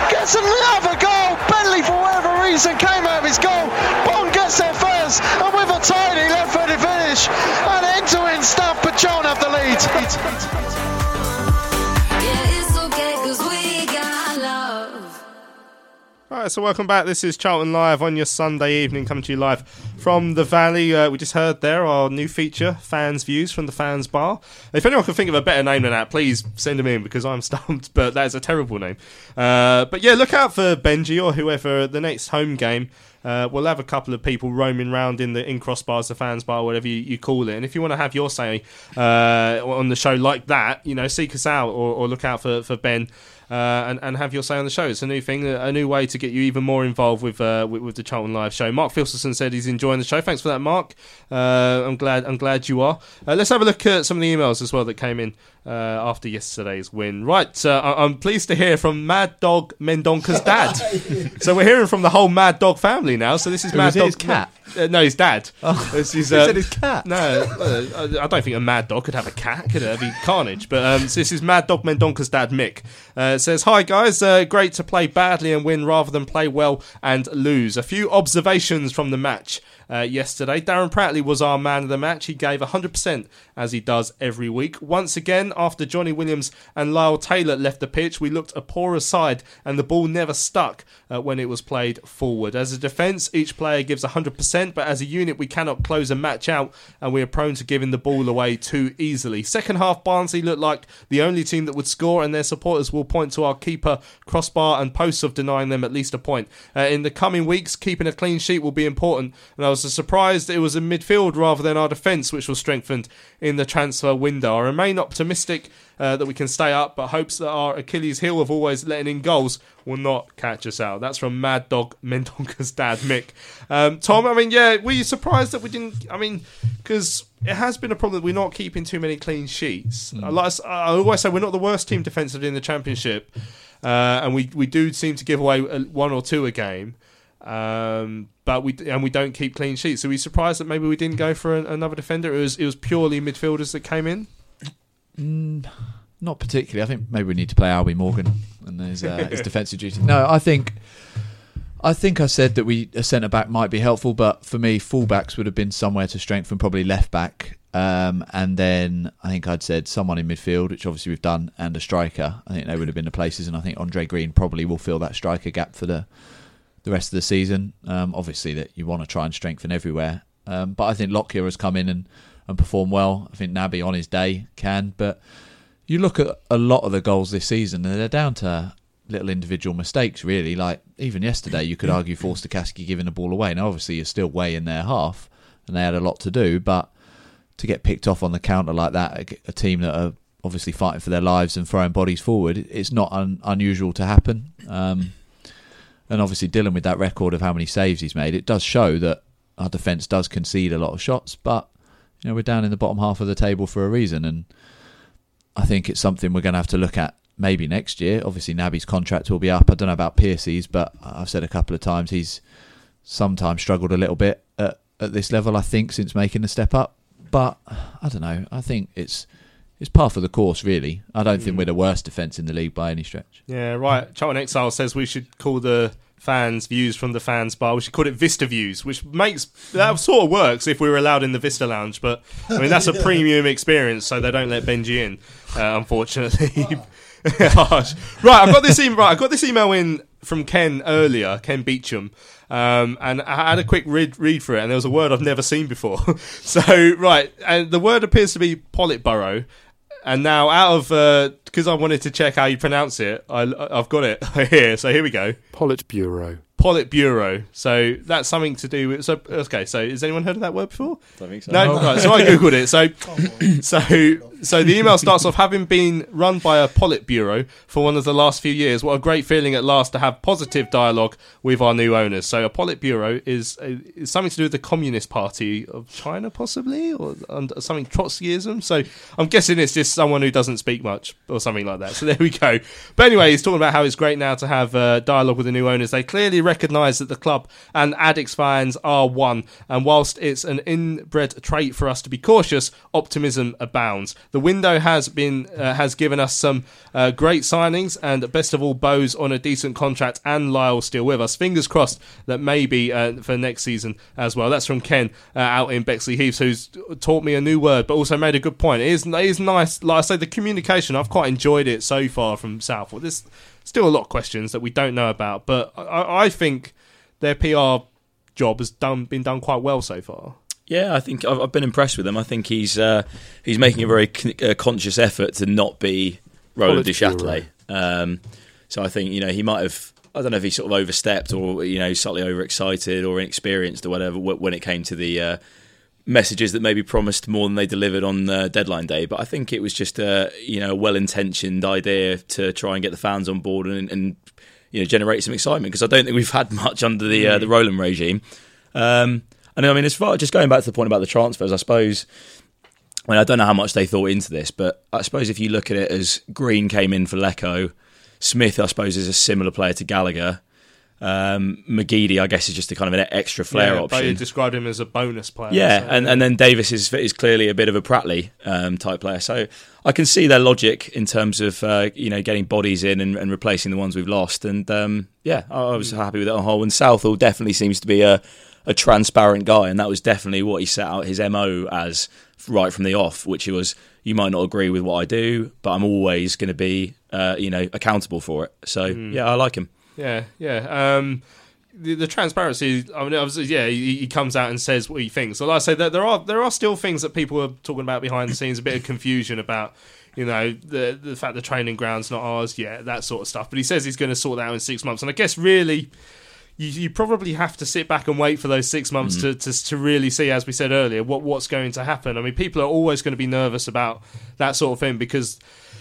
gets another goal. Bentley, for whatever reason, came out of his goal. Bonne gets there first, and with a tidy left-footed finish, and end-to-end stuff. But John have the lead. All right, so welcome back. This is Charlton Live on your Sunday evening, coming to you live from the Valley. Uh, we just heard there our new feature, Fans Views from the Fans Bar. If anyone can think of a better name than that, please send them in because I'm stumped, but that is a terrible name. Uh, but yeah, look out for Benji or whoever the next home game. Uh, we'll have a couple of people roaming around in the in crossbars, the fans bar, whatever you, you call it. And if you want to have your say uh, on the show like that, you know, seek us out or, or look out for for Ben and, and have your say on the show. It's a new thing, a new way to get you even more involved with uh, with, with the Charlton Live show. Mark Filson said he's enjoying the show. Thanks for that, Mark. Uh, I'm glad I'm glad you are. Uh, let's have a look at some of the emails as well that came in uh, after yesterday's win. Right, uh, I- I'm pleased to hear from Mad Dog Mendonca's dad. so we're hearing from the whole Mad Dog family now. So this is Who, Mad is it Dog. his cat? Uh, no, his dad. This is, He said his cat. No, uh, I don't think a mad dog could have a cat. Could it? Be carnage. But um, so this is Mad Dog Mendonca's dad, Mick. Uh, says, "Hi guys, uh, great to play badly and win rather than play well and lose. A few observations from the match." Uh, yesterday, Darren Pratley was our man of the match. He gave 100% as he does every week. Once again, after Johnny Williams and Lyle Taylor left the pitch, we looked a poorer side and the ball never stuck uh, when it was played forward. As a defence, each player gives 100%, but as a unit, we cannot close a match out and we are prone to giving the ball away too easily. Second half, Barnsley looked like the only team that would score, and their supporters will point to our keeper, crossbar, and posts of denying them at least a point. Uh, in the coming weeks, keeping a clean sheet will be important, and I was surprised it was in midfield rather than our defence which was strengthened in the transfer window. I remain optimistic uh, that we can stay up, but hopes that our Achilles heel of always letting in goals will not catch us out. That's from Mad Dog Mendonca's dad, Mick. Um, Tom, I mean, yeah, were you surprised that we didn't? I mean, because it has been a problem that we're not keeping too many clean sheets. I like I always say we're not the worst team defensively in the championship, uh, and we we do seem to give away uh, one or two a game. Um, but we and we don't keep clean sheets. So we surprised that maybe we didn't go for an, another defender. It was it was purely midfielders that came in. Mm, not particularly. I think maybe we need to play Albie Morgan and his, uh, his defensive duty. No, I think I think I said that we a centre back might be helpful, but for me, fullbacks would have been somewhere to strengthen, probably left back. Um, and then I think I'd said someone in midfield, which obviously we've done, and a striker. I think they would have been the places, and I think Andre Green probably will fill that striker gap for the the rest of the season. Um, obviously, that you want to try and strengthen everywhere. Um, but I think Lockyer has come in and, and performed well. I think Naby on his day can. But you look at a lot of the goals this season, and they're down to little individual mistakes, really. Like even yesterday, you could argue Forster-Caskey giving the ball away. Now, obviously, you're still way in their half, and they had a lot to do. But to get picked off on the counter like that, a, a team that are obviously fighting for their lives and throwing bodies forward, it's not un, unusual to happen. Um, and obviously dealing with that record of how many saves he's made, it does show that our defence does concede a lot of shots, but you know we're down in the bottom half of the table for a reason, and I think it's something we're going to have to look at maybe next year. Obviously, Naby's contract will be up. I don't know about Piercy's, but I've said a couple of times he's sometimes struggled a little bit at, at this level. I think since making the step up, but I don't know. I think it's it's par for the course, really. I don't think we're the worst defence in the league by any stretch. Yeah, right. Charlton Exile says we should call the fans views from the fans bar. We should call it Vista Views, which makes that sort of works if we were allowed in the Vista Lounge. But I mean, that's a Yeah. premium experience, so they don't let Benji in, uh, unfortunately. Harsh. right, I've got this email. Right, I got this email in from Ken earlier, Ken Beecham, um, and I had a quick read read through it, and there was a word I've never seen before. so, right, and the word appears to be Politburo. And now, out of uh, because I wanted to check how you pronounce it, I, I've got it here. So here we go. Politburo. Politburo. So that's something to do with. So okay. So has anyone heard of that word before? Don't think so. No. No. Right, so I googled it. So so so the email starts off having been run by a Politburo for one of the last few years. What a great feeling at last to have positive dialogue with our new owners. So a Politburo is, uh, is something to do with the Communist Party of China, possibly, or under something Trotskyism. So I'm guessing it's just someone who doesn't speak much or something like that. So there we go. But anyway, he's talking about how it's great now to have uh, dialogue with the new owners. They clearly recognise that the club and Addicts fans are one. And whilst it's an inbred trait for us to be cautious, optimism abounds. The window has been uh, has given us some uh, great signings, and best of all, Bose on a decent contract, and Lyle still with us. Fingers crossed that maybe uh, for next season as well. That's from Ken uh, out in Bexleyheath, who's taught me a new word, but also made a good point. It is, it is nice, like I say, the communication. I've quite enjoyed it so far from Southall. There's still a lot of questions that we don't know about, but I, I think their PR job has done been done quite well so far. Yeah, I think I've, I've been impressed with him. I think he's uh, he's making a very con- uh, conscious effort to not be Roland Quality Duchâtelet. Um, so I think you know he might have. I don't know if he sort of overstepped or you know slightly overexcited or inexperienced or whatever when it came to the uh, messages that maybe promised more than they delivered on uh, deadline day. But I think it was just a you know well-intentioned idea to try and get the fans on board and, and you know generate some excitement because I don't think we've had much under the uh, the Roland regime. Um, and I mean, as far as just going back to the point about the transfers, I suppose. I mean, I don't know how much they thought into this, but I suppose if you look at it as Green came in for Leko, Smith, I suppose, is a similar player to Gallagher. Um, McGeady, I guess, is just a kind of an extra flair yeah, option. They described him as a bonus player. Yeah, so- and, and then Davis is is clearly a bit of a Pratley um, type player. So I can see their logic in terms of uh, you know getting bodies in and, and replacing the ones we've lost. And um, yeah, I, I was happy with it on whole. And Southall definitely seems to be a a transparent guy, and that was definitely what he set out his mo as right from the off, which was you might not agree with what I do, but I'm always going to be uh, you know accountable for it. So Mm. yeah, I like him. Yeah, yeah. Um, the, the transparency. I mean, obviously, yeah, he, he comes out and says what he thinks. So, like I say, that there are there are still things that people are talking about behind the scenes. A bit of confusion about, you know, the the fact the training ground's not ours. yet, that sort of stuff. But he says he's going to sort that out in six months. And I guess really. You, you probably have to sit back and wait for those six months to, to to really see, as we said earlier, what what's going to happen. I mean, people are always going to be nervous about that sort of thing because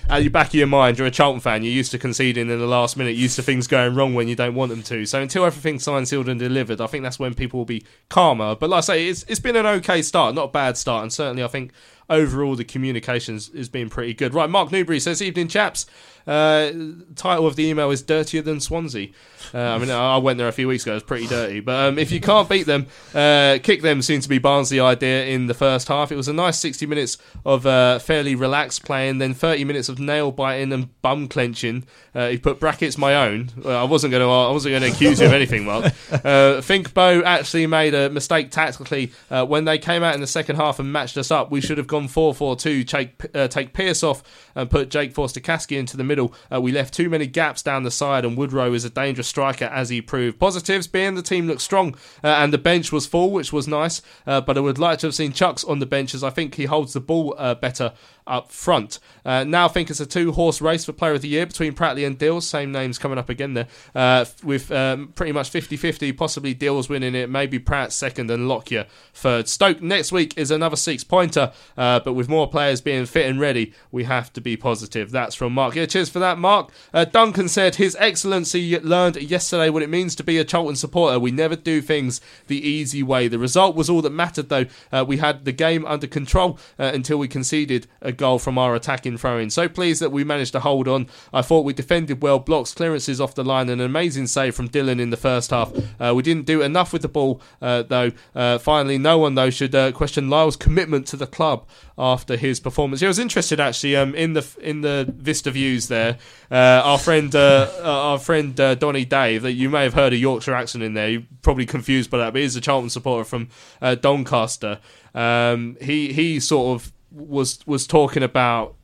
at the back of your mind, you're a Charlton fan. You're used to conceding in the last minute, used to things going wrong when you don't want them to. So until everything's signed, sealed, and delivered, I think that's when people will be calmer. But like I say, it's it's been an okay start, not a bad start, and certainly I think overall the communications has been pretty good. Right, Mark Newbury says, "Evening, chaps." Uh, title of the email is "Dirtier Than Swansea." Uh, I mean, I went there a few weeks ago. It's pretty dirty, but um, if you can't beat them, uh, kick them seemed to be Barnsley idea in the first half. It was a nice 60 minutes of uh, fairly relaxed playing, then 30 minutes of nail biting and bum clenching. Uh, he put brackets my own. Well, I wasn't going to. I wasn't going to accuse you of anything, Mark. Uh, think Bo actually made a mistake tactically when they came out in the second half and matched us up. We should have gone 4-4-2, take uh, take Pierce off and put Jake Forster Caskey into the middle. Uh, we left too many gaps down the side, and Woodrow is a dangerous striker as he proved. Positives being the team looked strong uh, and the bench was full, which was nice. Uh, but I would like to have seen Chuks on the bench as I think he holds the ball uh, better up front. Now I think it's a two horse race for Player of the Year between Pratley and Dills. Same names coming up again there. With um, pretty much 50 50, possibly Dills winning it, maybe Pratt second and Lockyer third. Stoke next week is another six pointer, uh, but with more players being fit and ready, we have to be positive. That's from Mark. Yeah, cheers for that, Mark. Uh, Duncan said, His Excellency learned yesterday what it means to be a Charlton supporter. We never do things the easy way. The result was all that mattered, though. Uh, we had the game under control uh, until we conceded a goal from our attacking throw-in. So pleased that we managed to hold on. I thought we defended well, blocks, clearances off the line, and an amazing save from Dylan in the first half. Uh, we didn't do enough with the ball, uh, though. Uh, finally, no one though should uh, question Lyle's commitment to the club after his performance. I was interested actually um, in the in the Vista views there. Uh, our friend uh, uh, our friend uh, Donny Dave, that you may have heard a Yorkshire accent in there. You're probably confused by that, but he's a Charlton supporter from uh, Doncaster. Um, he he sort of was was talking about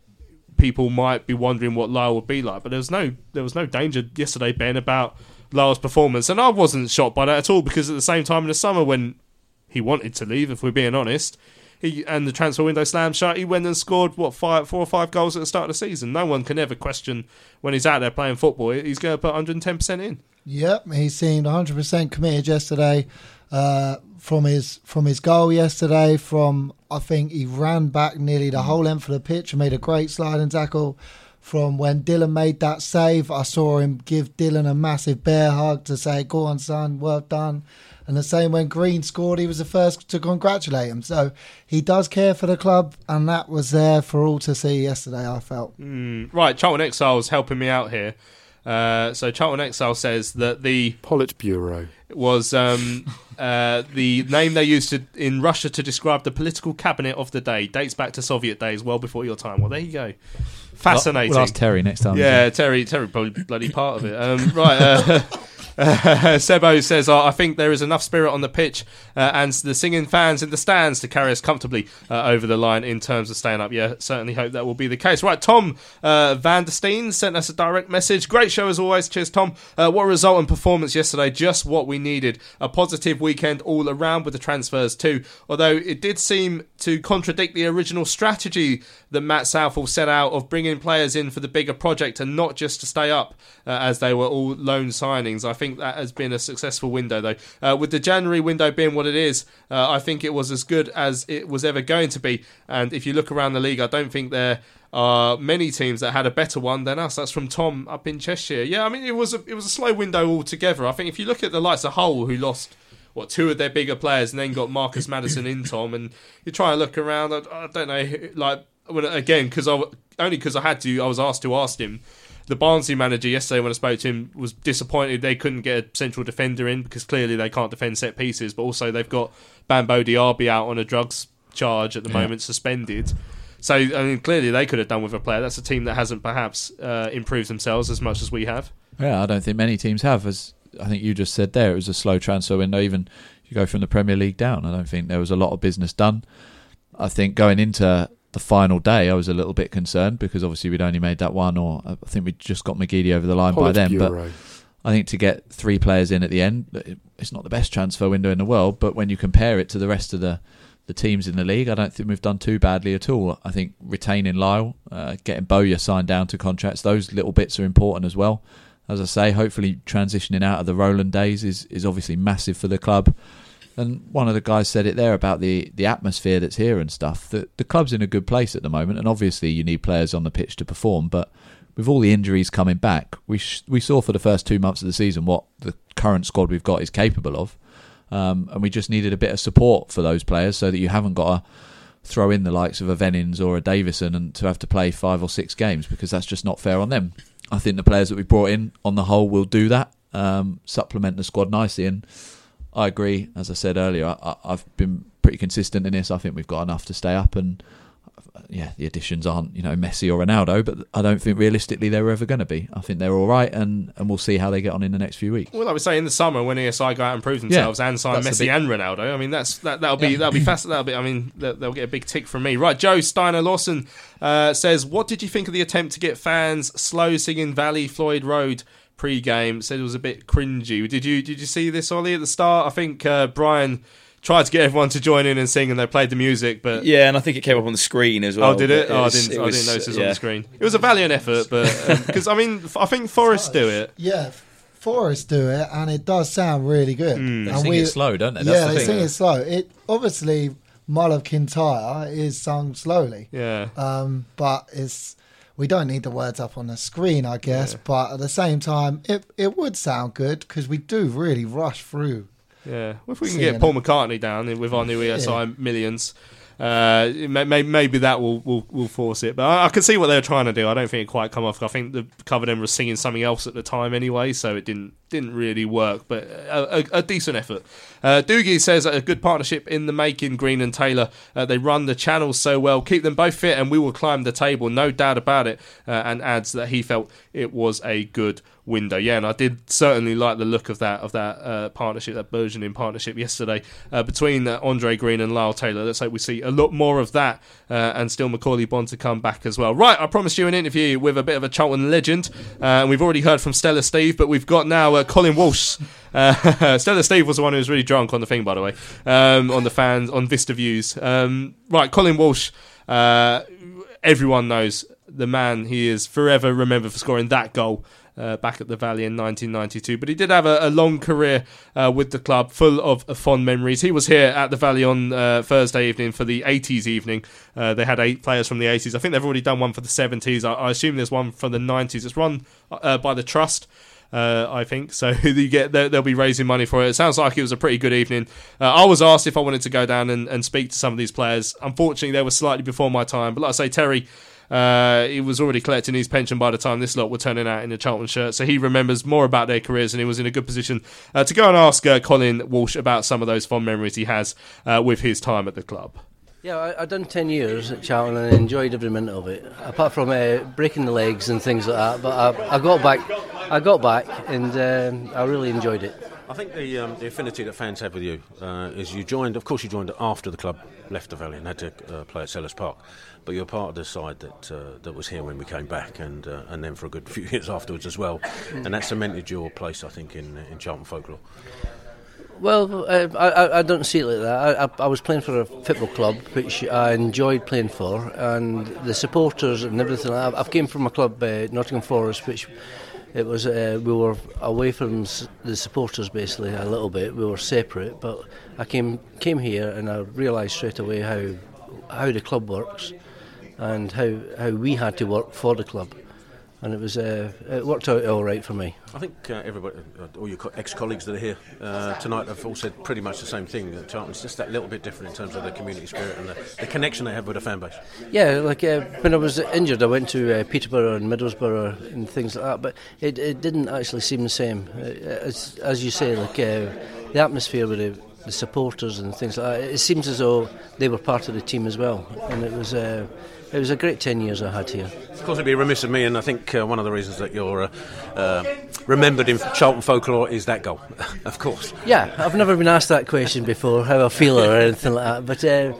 people might be wondering what Lyle would be like, but there was no there was no danger yesterday, Ben, about Lyle's performance, and I wasn't shocked by that at all because at the same time in the summer when he wanted to leave, if we're being honest, he and the transfer window slammed shut, he went and scored what five, four or five goals at the start of the season. No one can ever question when he's out there playing football. He's going to put 110 percent in. Yep, he seemed 100% committed yesterday. Uh, from his from his goal yesterday, from I think he ran back nearly the whole length of the pitch and made a great sliding tackle. From when Dylan made that save, I saw him give Dylan a massive bear hug to say, "Go on, son, well done." And the same when Green scored, he was the first to congratulate him. So he does care for the club, and that was there for all to see yesterday. I felt. Mm, right, Charlton Exiles helping me out here. Uh, so Charlton Exile says that the Politburo was um, uh, the name they used to, in Russia to describe the political cabinet of the day. Dates back to Soviet days, well before your time. Well, there you go. Fascinating. We'll ask Terry next time. Yeah, Terry. Terry probably bloody part of it. Um, right. Uh, uh, Sebo says, I think there is enough spirit on the pitch uh, and the singing fans in the stands to carry us comfortably uh, over the line in terms of staying up. Yeah, certainly hope that will be the case. Right, Tom uh, Van der Steen sent us a direct message. Great show as always. Cheers, Tom. Uh, what a result and performance yesterday? Just what we needed. A positive weekend all around with the transfers too. Although it did seem to contradict the original strategy that Matt Southall set out of bringing players in for the bigger project and not just to stay up uh, as they were all loan signings. I think that has been a successful window though. Uh, with the January window being what it is, uh, I think it was as good as it was ever going to be. And if you look around the league, I don't think there are many teams that had a better one than us. That's from Tom up in Cheshire. Yeah, I mean it was a it was a slow window altogether. I think if you look at the likes of Hull, who lost what two of their bigger players and then got Marcus Maddison in Tom, and you try and look around. I, I don't know, like again because I only because I had to. I was asked to ask him. The Barnsley manager yesterday, when I spoke to him, was disappointed they couldn't get a central defender in because clearly they can't defend set pieces. But also they've got Bambo Diaby out on a drugs charge at the Yeah. moment, suspended. So I mean, clearly they could have done with a player. That's a team that hasn't perhaps uh, improved themselves as much as we have. Yeah, I don't think many teams have. As I think you just said there, it was a slow transfer window. Even you go from the Premier League down, I don't think there was a lot of business done. I think going into the final day, I was a little bit concerned because obviously we'd only made that one, or I think we just got McGeady over the line by then. But I think to get three players in at the end, it's not the best transfer window in the world. But when you compare it to the rest of the the teams in the league, I don't think we've done too badly at all. I think retaining Lyle, uh, getting Bowyer signed down to contracts, those little bits are important as well. As I say, hopefully transitioning out of the Roland days is, is obviously massive for the club. And one of the guys said it there about the, the atmosphere that's here and stuff. The, the club's in a good place at the moment, and obviously you need players on the pitch to perform. But with all the injuries coming back, we sh- we saw for the first two months of the season what the current squad we've got is capable of, um, and we just needed a bit of support for those players so that you haven't got to throw in the likes of a Vennings or a Davison and to have to play five or six games because that's just not fair on them. I think the players that we brought in on the whole will do that, um, supplement the squad nicely, and I agree. As I said earlier, I, I- I've been pretty consistent in this. I think we've got enough to stay up, and uh, yeah, the additions aren't you know Messi or Ronaldo, but I don't think realistically they're ever going to be. I think they're all right, and and we'll see how they get on in the next few weeks. Well, like we say in the summer when ESI go out and prove themselves and sign Messi big- and Ronaldo. I mean, that's that that'll be Yeah. that'll be fast. That'll be. I mean, they'll, they'll get a big tick from me. Right, Joe Steiner Lawson uh, says, "What did you think of the attempt to get fans slow singing Valley Floyd Road?" Pre-game said it was a bit cringy. Did you did you see this Ollie at the start? I think uh, Brian tried to get everyone to join in and sing, and they played the music. But Yeah, and I think it came up on the screen as well. oh, did it? but Oh, I didn't. it I didn't notice it was on the screen. It was a valiant effort, but because I mean, I think Forest do it. Yeah, Forest do it, and it does sound really good. Mm. They And sing it slow, don't they? That's yeah, the they thing. sing it slow. It obviously Mull of Kintyre is sung slowly. Yeah. Um, but it's we don't need the words up on the screen, I guess. But at the same time, it it would sound good because we do really rush through. Yeah, well, if we can get Paul it. McCartney down with our new ESI Yeah. millions, uh, may, may, maybe that will, will will force it. But I, I can see what they're trying to do. I don't think it quite come off. I think the cover them was singing something else at the time anyway, so it didn't didn't really work. But a, a, a decent effort. Uh, Doogie says a good partnership in the making. Green and Taylor, uh, they run the channels so well. Keep them both fit, and we will climb the table, no doubt about it. Uh, and adds that he felt it was a good window. Yeah, and I did certainly like the look of that of that uh, partnership, that burgeoning partnership yesterday uh, between uh, Andre Green and Lyle Taylor. Let's hope we see a lot more of that, uh, and still Macauley Bonne to come back as well. Right, I promised you an interview with a bit of a Charlton legend, uh, and we've already heard from Stella Steve, but we've got now uh, Colin Walsh. Uh, Stella Steve was the one who was really drunk on the thing, by the way, um, on the fans on Vista Views. Um, right, Colin Walsh. Uh, everyone knows the man. He is forever remembered for scoring that goal uh, back at the Valley in 1992. But he did have a, a long career uh, with the club, full of uh, fond memories. He was here at the Valley on uh, Thursday evening for the 80s evening. Uh, they had eight players from the 80s. I think they've already done one for the 70s. I, I assume there's one from the 90s. It's run uh, by the Trust. Uh, I think so. you get they'll be raising money for it. It sounds like it was a pretty good evening. Uh, I was asked if I wanted to go down and, and speak to some of these players. Unfortunately, they were slightly before my time. But like I say, Terry, uh, he was already collecting his pension by the time this lot were turning out in the Charlton shirt, so he remembers more about their careers, and he was in a good position uh, to go and ask uh, Colin Walsh about some of those fond memories he has uh, with his time at the club. Yeah, I, I've done 10 years at Charlton and enjoyed every minute of it, apart from uh, breaking the legs and things like that. But I, I got back, I got back, and um, I really enjoyed it. I think the um, the affinity that fans have with you uh, is you joined. Of course, you joined after the club left the Valley and had to uh, play at Selhurst Park, but you're part of the side that uh, that was here when we came back, and uh, and then for a good few years afterwards as well, and that cemented your place, I think, in in Charlton folklore. Well, uh, I, I- don't see it like that. I, I, I was playing for a football club, which I enjoyed playing for, and the supporters and everything. I've, I've came from a club, uh, Nottingham Forest, which it was uh, we were away from the supporters basically a little bit. We were separate, but I came came here and I realised straight away how how the club works and how how we had to work for the club, and it was uh, it worked out all right for me. I think uh, everybody, uh, all your co- ex-colleagues that are here uh, tonight, have all said pretty much the same thing. That Charlton's just that little bit different in terms of the community spirit and the, the connection they have with the fan base. Yeah, like uh, when I was injured, I went to uh, Peterborough and Middlesbrough and things like that, but it, it didn't actually seem the same. Uh, as, as you say, like uh, the atmosphere with the, the supporters and things like that, it seems as though they were part of the team as well, and it was uh, it was a great ten years I had here. Of course, it'd be remiss of me, and I think uh, one of the reasons that you're uh, uh, remembered in Charlton folklore is that goal, of course. Yeah, I've never been asked that question before, how I feel or anything like that. But uh,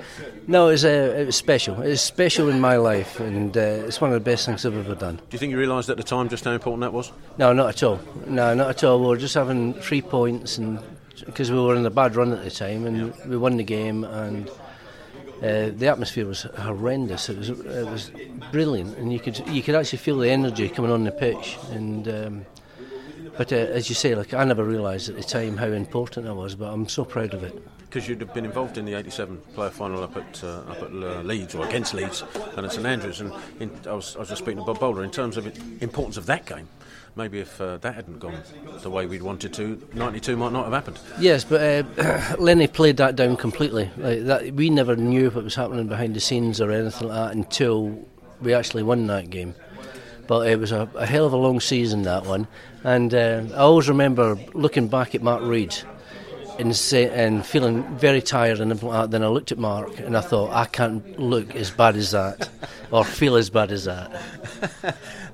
no, it was, uh, it was special. It was special in my life, and uh, it's one of the best things I've ever done. Do you think you realised at the time just how important that was? No, not at all. No, not at all. We were just having three points, and because we were in a bad run at the time, and we won the game, and uh, the atmosphere was horrendous. It was it was brilliant, and you could you could actually feel the energy coming on the pitch. And um, but uh, as you say, like I never realised at the time how important I was, but I'm so proud of it. Because you'd have been involved in the '87 player final up at uh, up at uh, Leeds or against Leeds and at St Andrews, and in, I, was, I was just speaking to Bob Bolder in terms of the importance of that game. Maybe if uh, that hadn't gone the way we'd wanted to, '92 might not have happened. Yes, but uh, Lenny played that down completely. Like that, we never knew what was happening behind the scenes or anything like that until we actually won that game. But it was a, a hell of a long season that one, and uh, I always remember looking back at Mark Reid and say, and feeling very tired and. Then I looked at Mark and I thought I can't look as bad as that or feel as bad as that.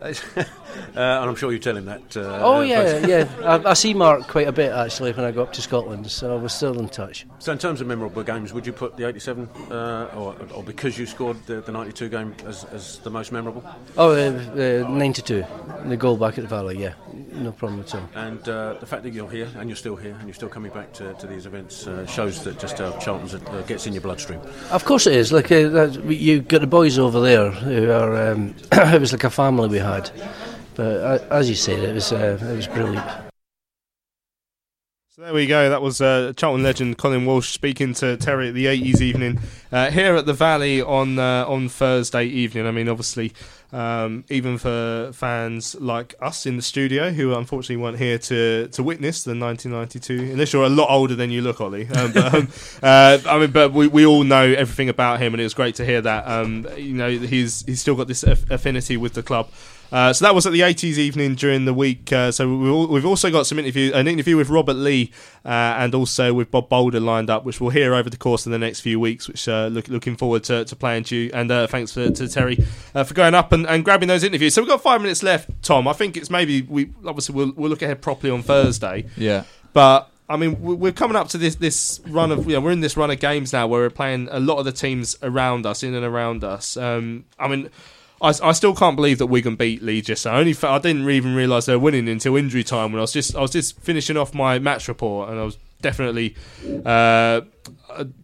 Uh, and I'm sure you tell him that. Uh, Oh yeah, yeah. I, I see Mark quite a bit actually when I go up to Scotland, so we're still in touch. So, in terms of memorable games, would you put the '87, uh, or, or because you scored the, the '92 game, as, as the most memorable? Oh, uh, uh, 92, the goal back at the Valley, yeah, no problem at all. And uh, the fact that you're here and you're still here and you're still coming back to, to these events uh, shows that just how Charlton's uh, gets in your bloodstream. Of course it is. Like uh, that, you got the boys over there who are. Um, it was like a family we had, but uh, as you said, it was uh, it was brilliant. So there we go. That was uh, Charlton legend Colin Walsh speaking to Terry at the 80s evening uh, here at the Valley on uh, on Thursday evening. I mean, obviously, um, even for fans like us in the studio who unfortunately weren't here to, to witness the 1992, unless you're a lot older than you look, Ollie. Um, but, um, uh, I mean, but we, we all know everything about him, and it was great to hear that. Um, you know, he's he's still got this aff- affinity with the club. Uh, so that was at the 80s evening during the week. Uh, so we've also got some interview, an interview with Robert Lee uh, and also with Bob Bolder lined up, which we'll hear over the course of the next few weeks. Which uh, look, looking forward to, to playing to you. And uh, thanks for, to Terry uh, for going up and and, and grabbing those interviews. So we've got five minutes left, Tom. I think it's maybe we obviously we'll, we'll look ahead properly on Thursday. Yeah. But I mean, we- we're coming up to this this run of you know, we're in this run of games now where we're playing a lot of the teams around us, in and around us. Um, I mean. I, I still can't believe that Wigan beat Leeds yesterday. I only I didn't even realise they were winning until injury time when I was just I was just finishing off my match report and I was definitely uh,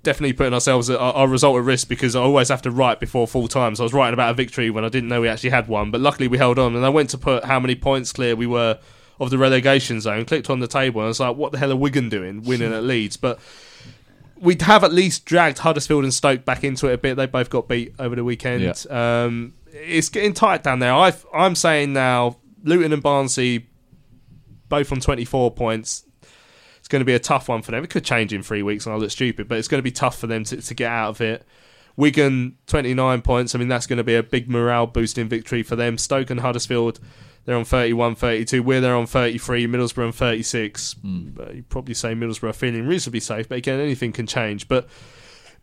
definitely putting ourselves at, our, our result at risk because I always have to write before full time. So I was writing about a victory when I didn't know we actually had one, but luckily we held on. And I went to put how many points clear we were of the relegation zone. Clicked on the table and I was like, "What the hell are Wigan doing, winning at Leeds?" But we'd have at least dragged Huddersfield and Stoke back into it a bit. They both got beat over the weekend. Um, it's getting tight down there. i I'm saying now, Luton and Barnsley, both on 24 points. It's going to be a tough one for them. It could change in three weeks, and I look stupid, but it's going to be tough for them to, to get out of it. Wigan, 29 points. I mean, that's going to be a big morale boosting victory for them. Stoke and Huddersfield, they're on 31, 32. We're there on 33. Middlesbrough on 36. Hmm. But you'd probably say Middlesbrough are feeling reasonably safe, but again, anything can change. But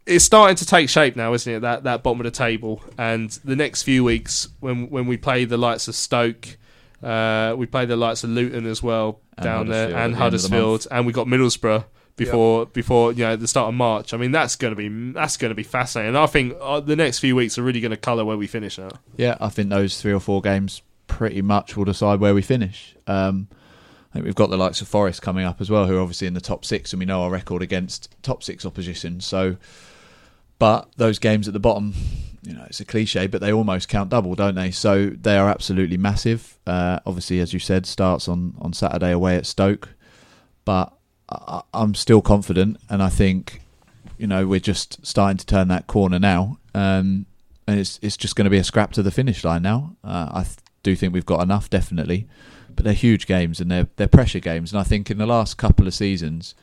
it's starting to take shape now, isn't it? That that bottom of the table, and the next few weeks when when we play the likes of Stoke, uh, we play the likes of Luton as well And down there, and at the Huddersfield, and we got Middlesbrough before before you know the start of March. I mean that's going to be that's going to be fascinating. And I think uh, the next few weeks are really going to colour where we finish now. Yeah, I think those three or four games pretty much will decide where we finish. Um, I think we've got the likes of Forest coming up as well, who are obviously in the top six, and we know our record against top six opposition. So, but those games at the bottom, you know, it's a cliche, but they almost count double, don't they? So they are absolutely massive. Uh, obviously, as you said, starts on on Saturday away at Stoke, but I, I'm still confident, and I think you know we're just starting to turn that corner now. Um, and it's it's just going to be a scrap to the finish line now. Uh, I th- do think we've got enough, definitely, but they're huge games and they're they're pressure games. And I think in the last couple of seasons,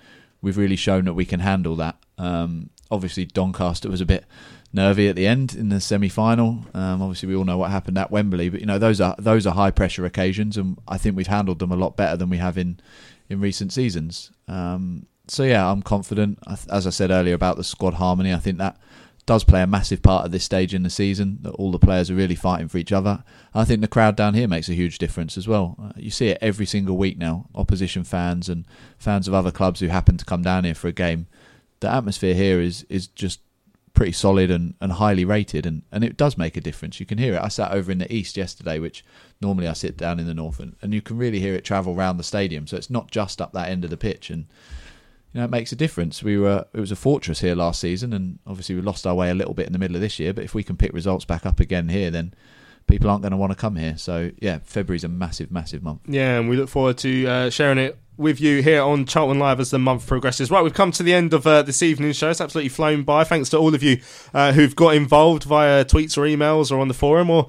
we've really shown that we can handle that. Um, obviously, Doncaster was a bit nervy at the end in the semi final. Um, obviously, we all know what happened at Wembley, but you know those are those are high pressure occasions, and I think we've handled them a lot better than we have in in recent seasons. Um, so yeah, I'm confident. As I said earlier about the squad harmony, I think that does play a massive part at this stage in the season. That all the players are really fighting for each other. I think the crowd down here makes a huge difference as well. Uh, you see it every single week now. Opposition fans and fans of other clubs who happen to come down here for a game. The atmosphere here is is just pretty solid and, and highly rated and, and it does make a difference. You can hear it. I sat over in the east yesterday, which normally I sit down in the north and, and you can really hear it travel round the stadium. So it's not just up that end of the pitch and you know, it makes a difference. We were it was a fortress here last season and obviously we lost our way a little bit in the middle of this year, but if we can pick results back up again here then people aren't going to want to come here. So yeah, February's a massive, massive month. Yeah, and we look forward to uh, sharing it with you here on Charlton Live as the month progresses. Right, we've come to the end of uh, this evening's show. It's absolutely flown by. Thanks to all of you uh, who've got involved via tweets or emails or on the forum or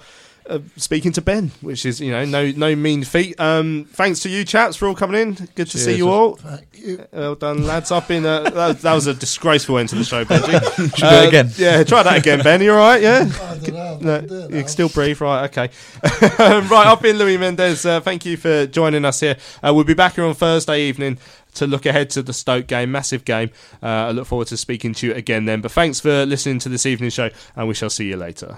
uh, speaking to Ben, which is you know no no mean feat. Um, thanks to you chaps for all coming in. Good to see you all. Thank you. Well done, lads. I've been uh, that, that was a disgraceful end to the show, Benji. Should we do it again? Yeah, try that again, Ben. You're right. Yeah. I don't know. No, can do it you can still breathe, right? Okay. right, I've been Louis Mendez. Uh, thank you for joining us here. Uh, we'll be back here on Thursday evening to look ahead to the Stoke game, massive game. Uh, I look forward to speaking to you again then. But thanks for listening to this evening's show, and we shall see you later.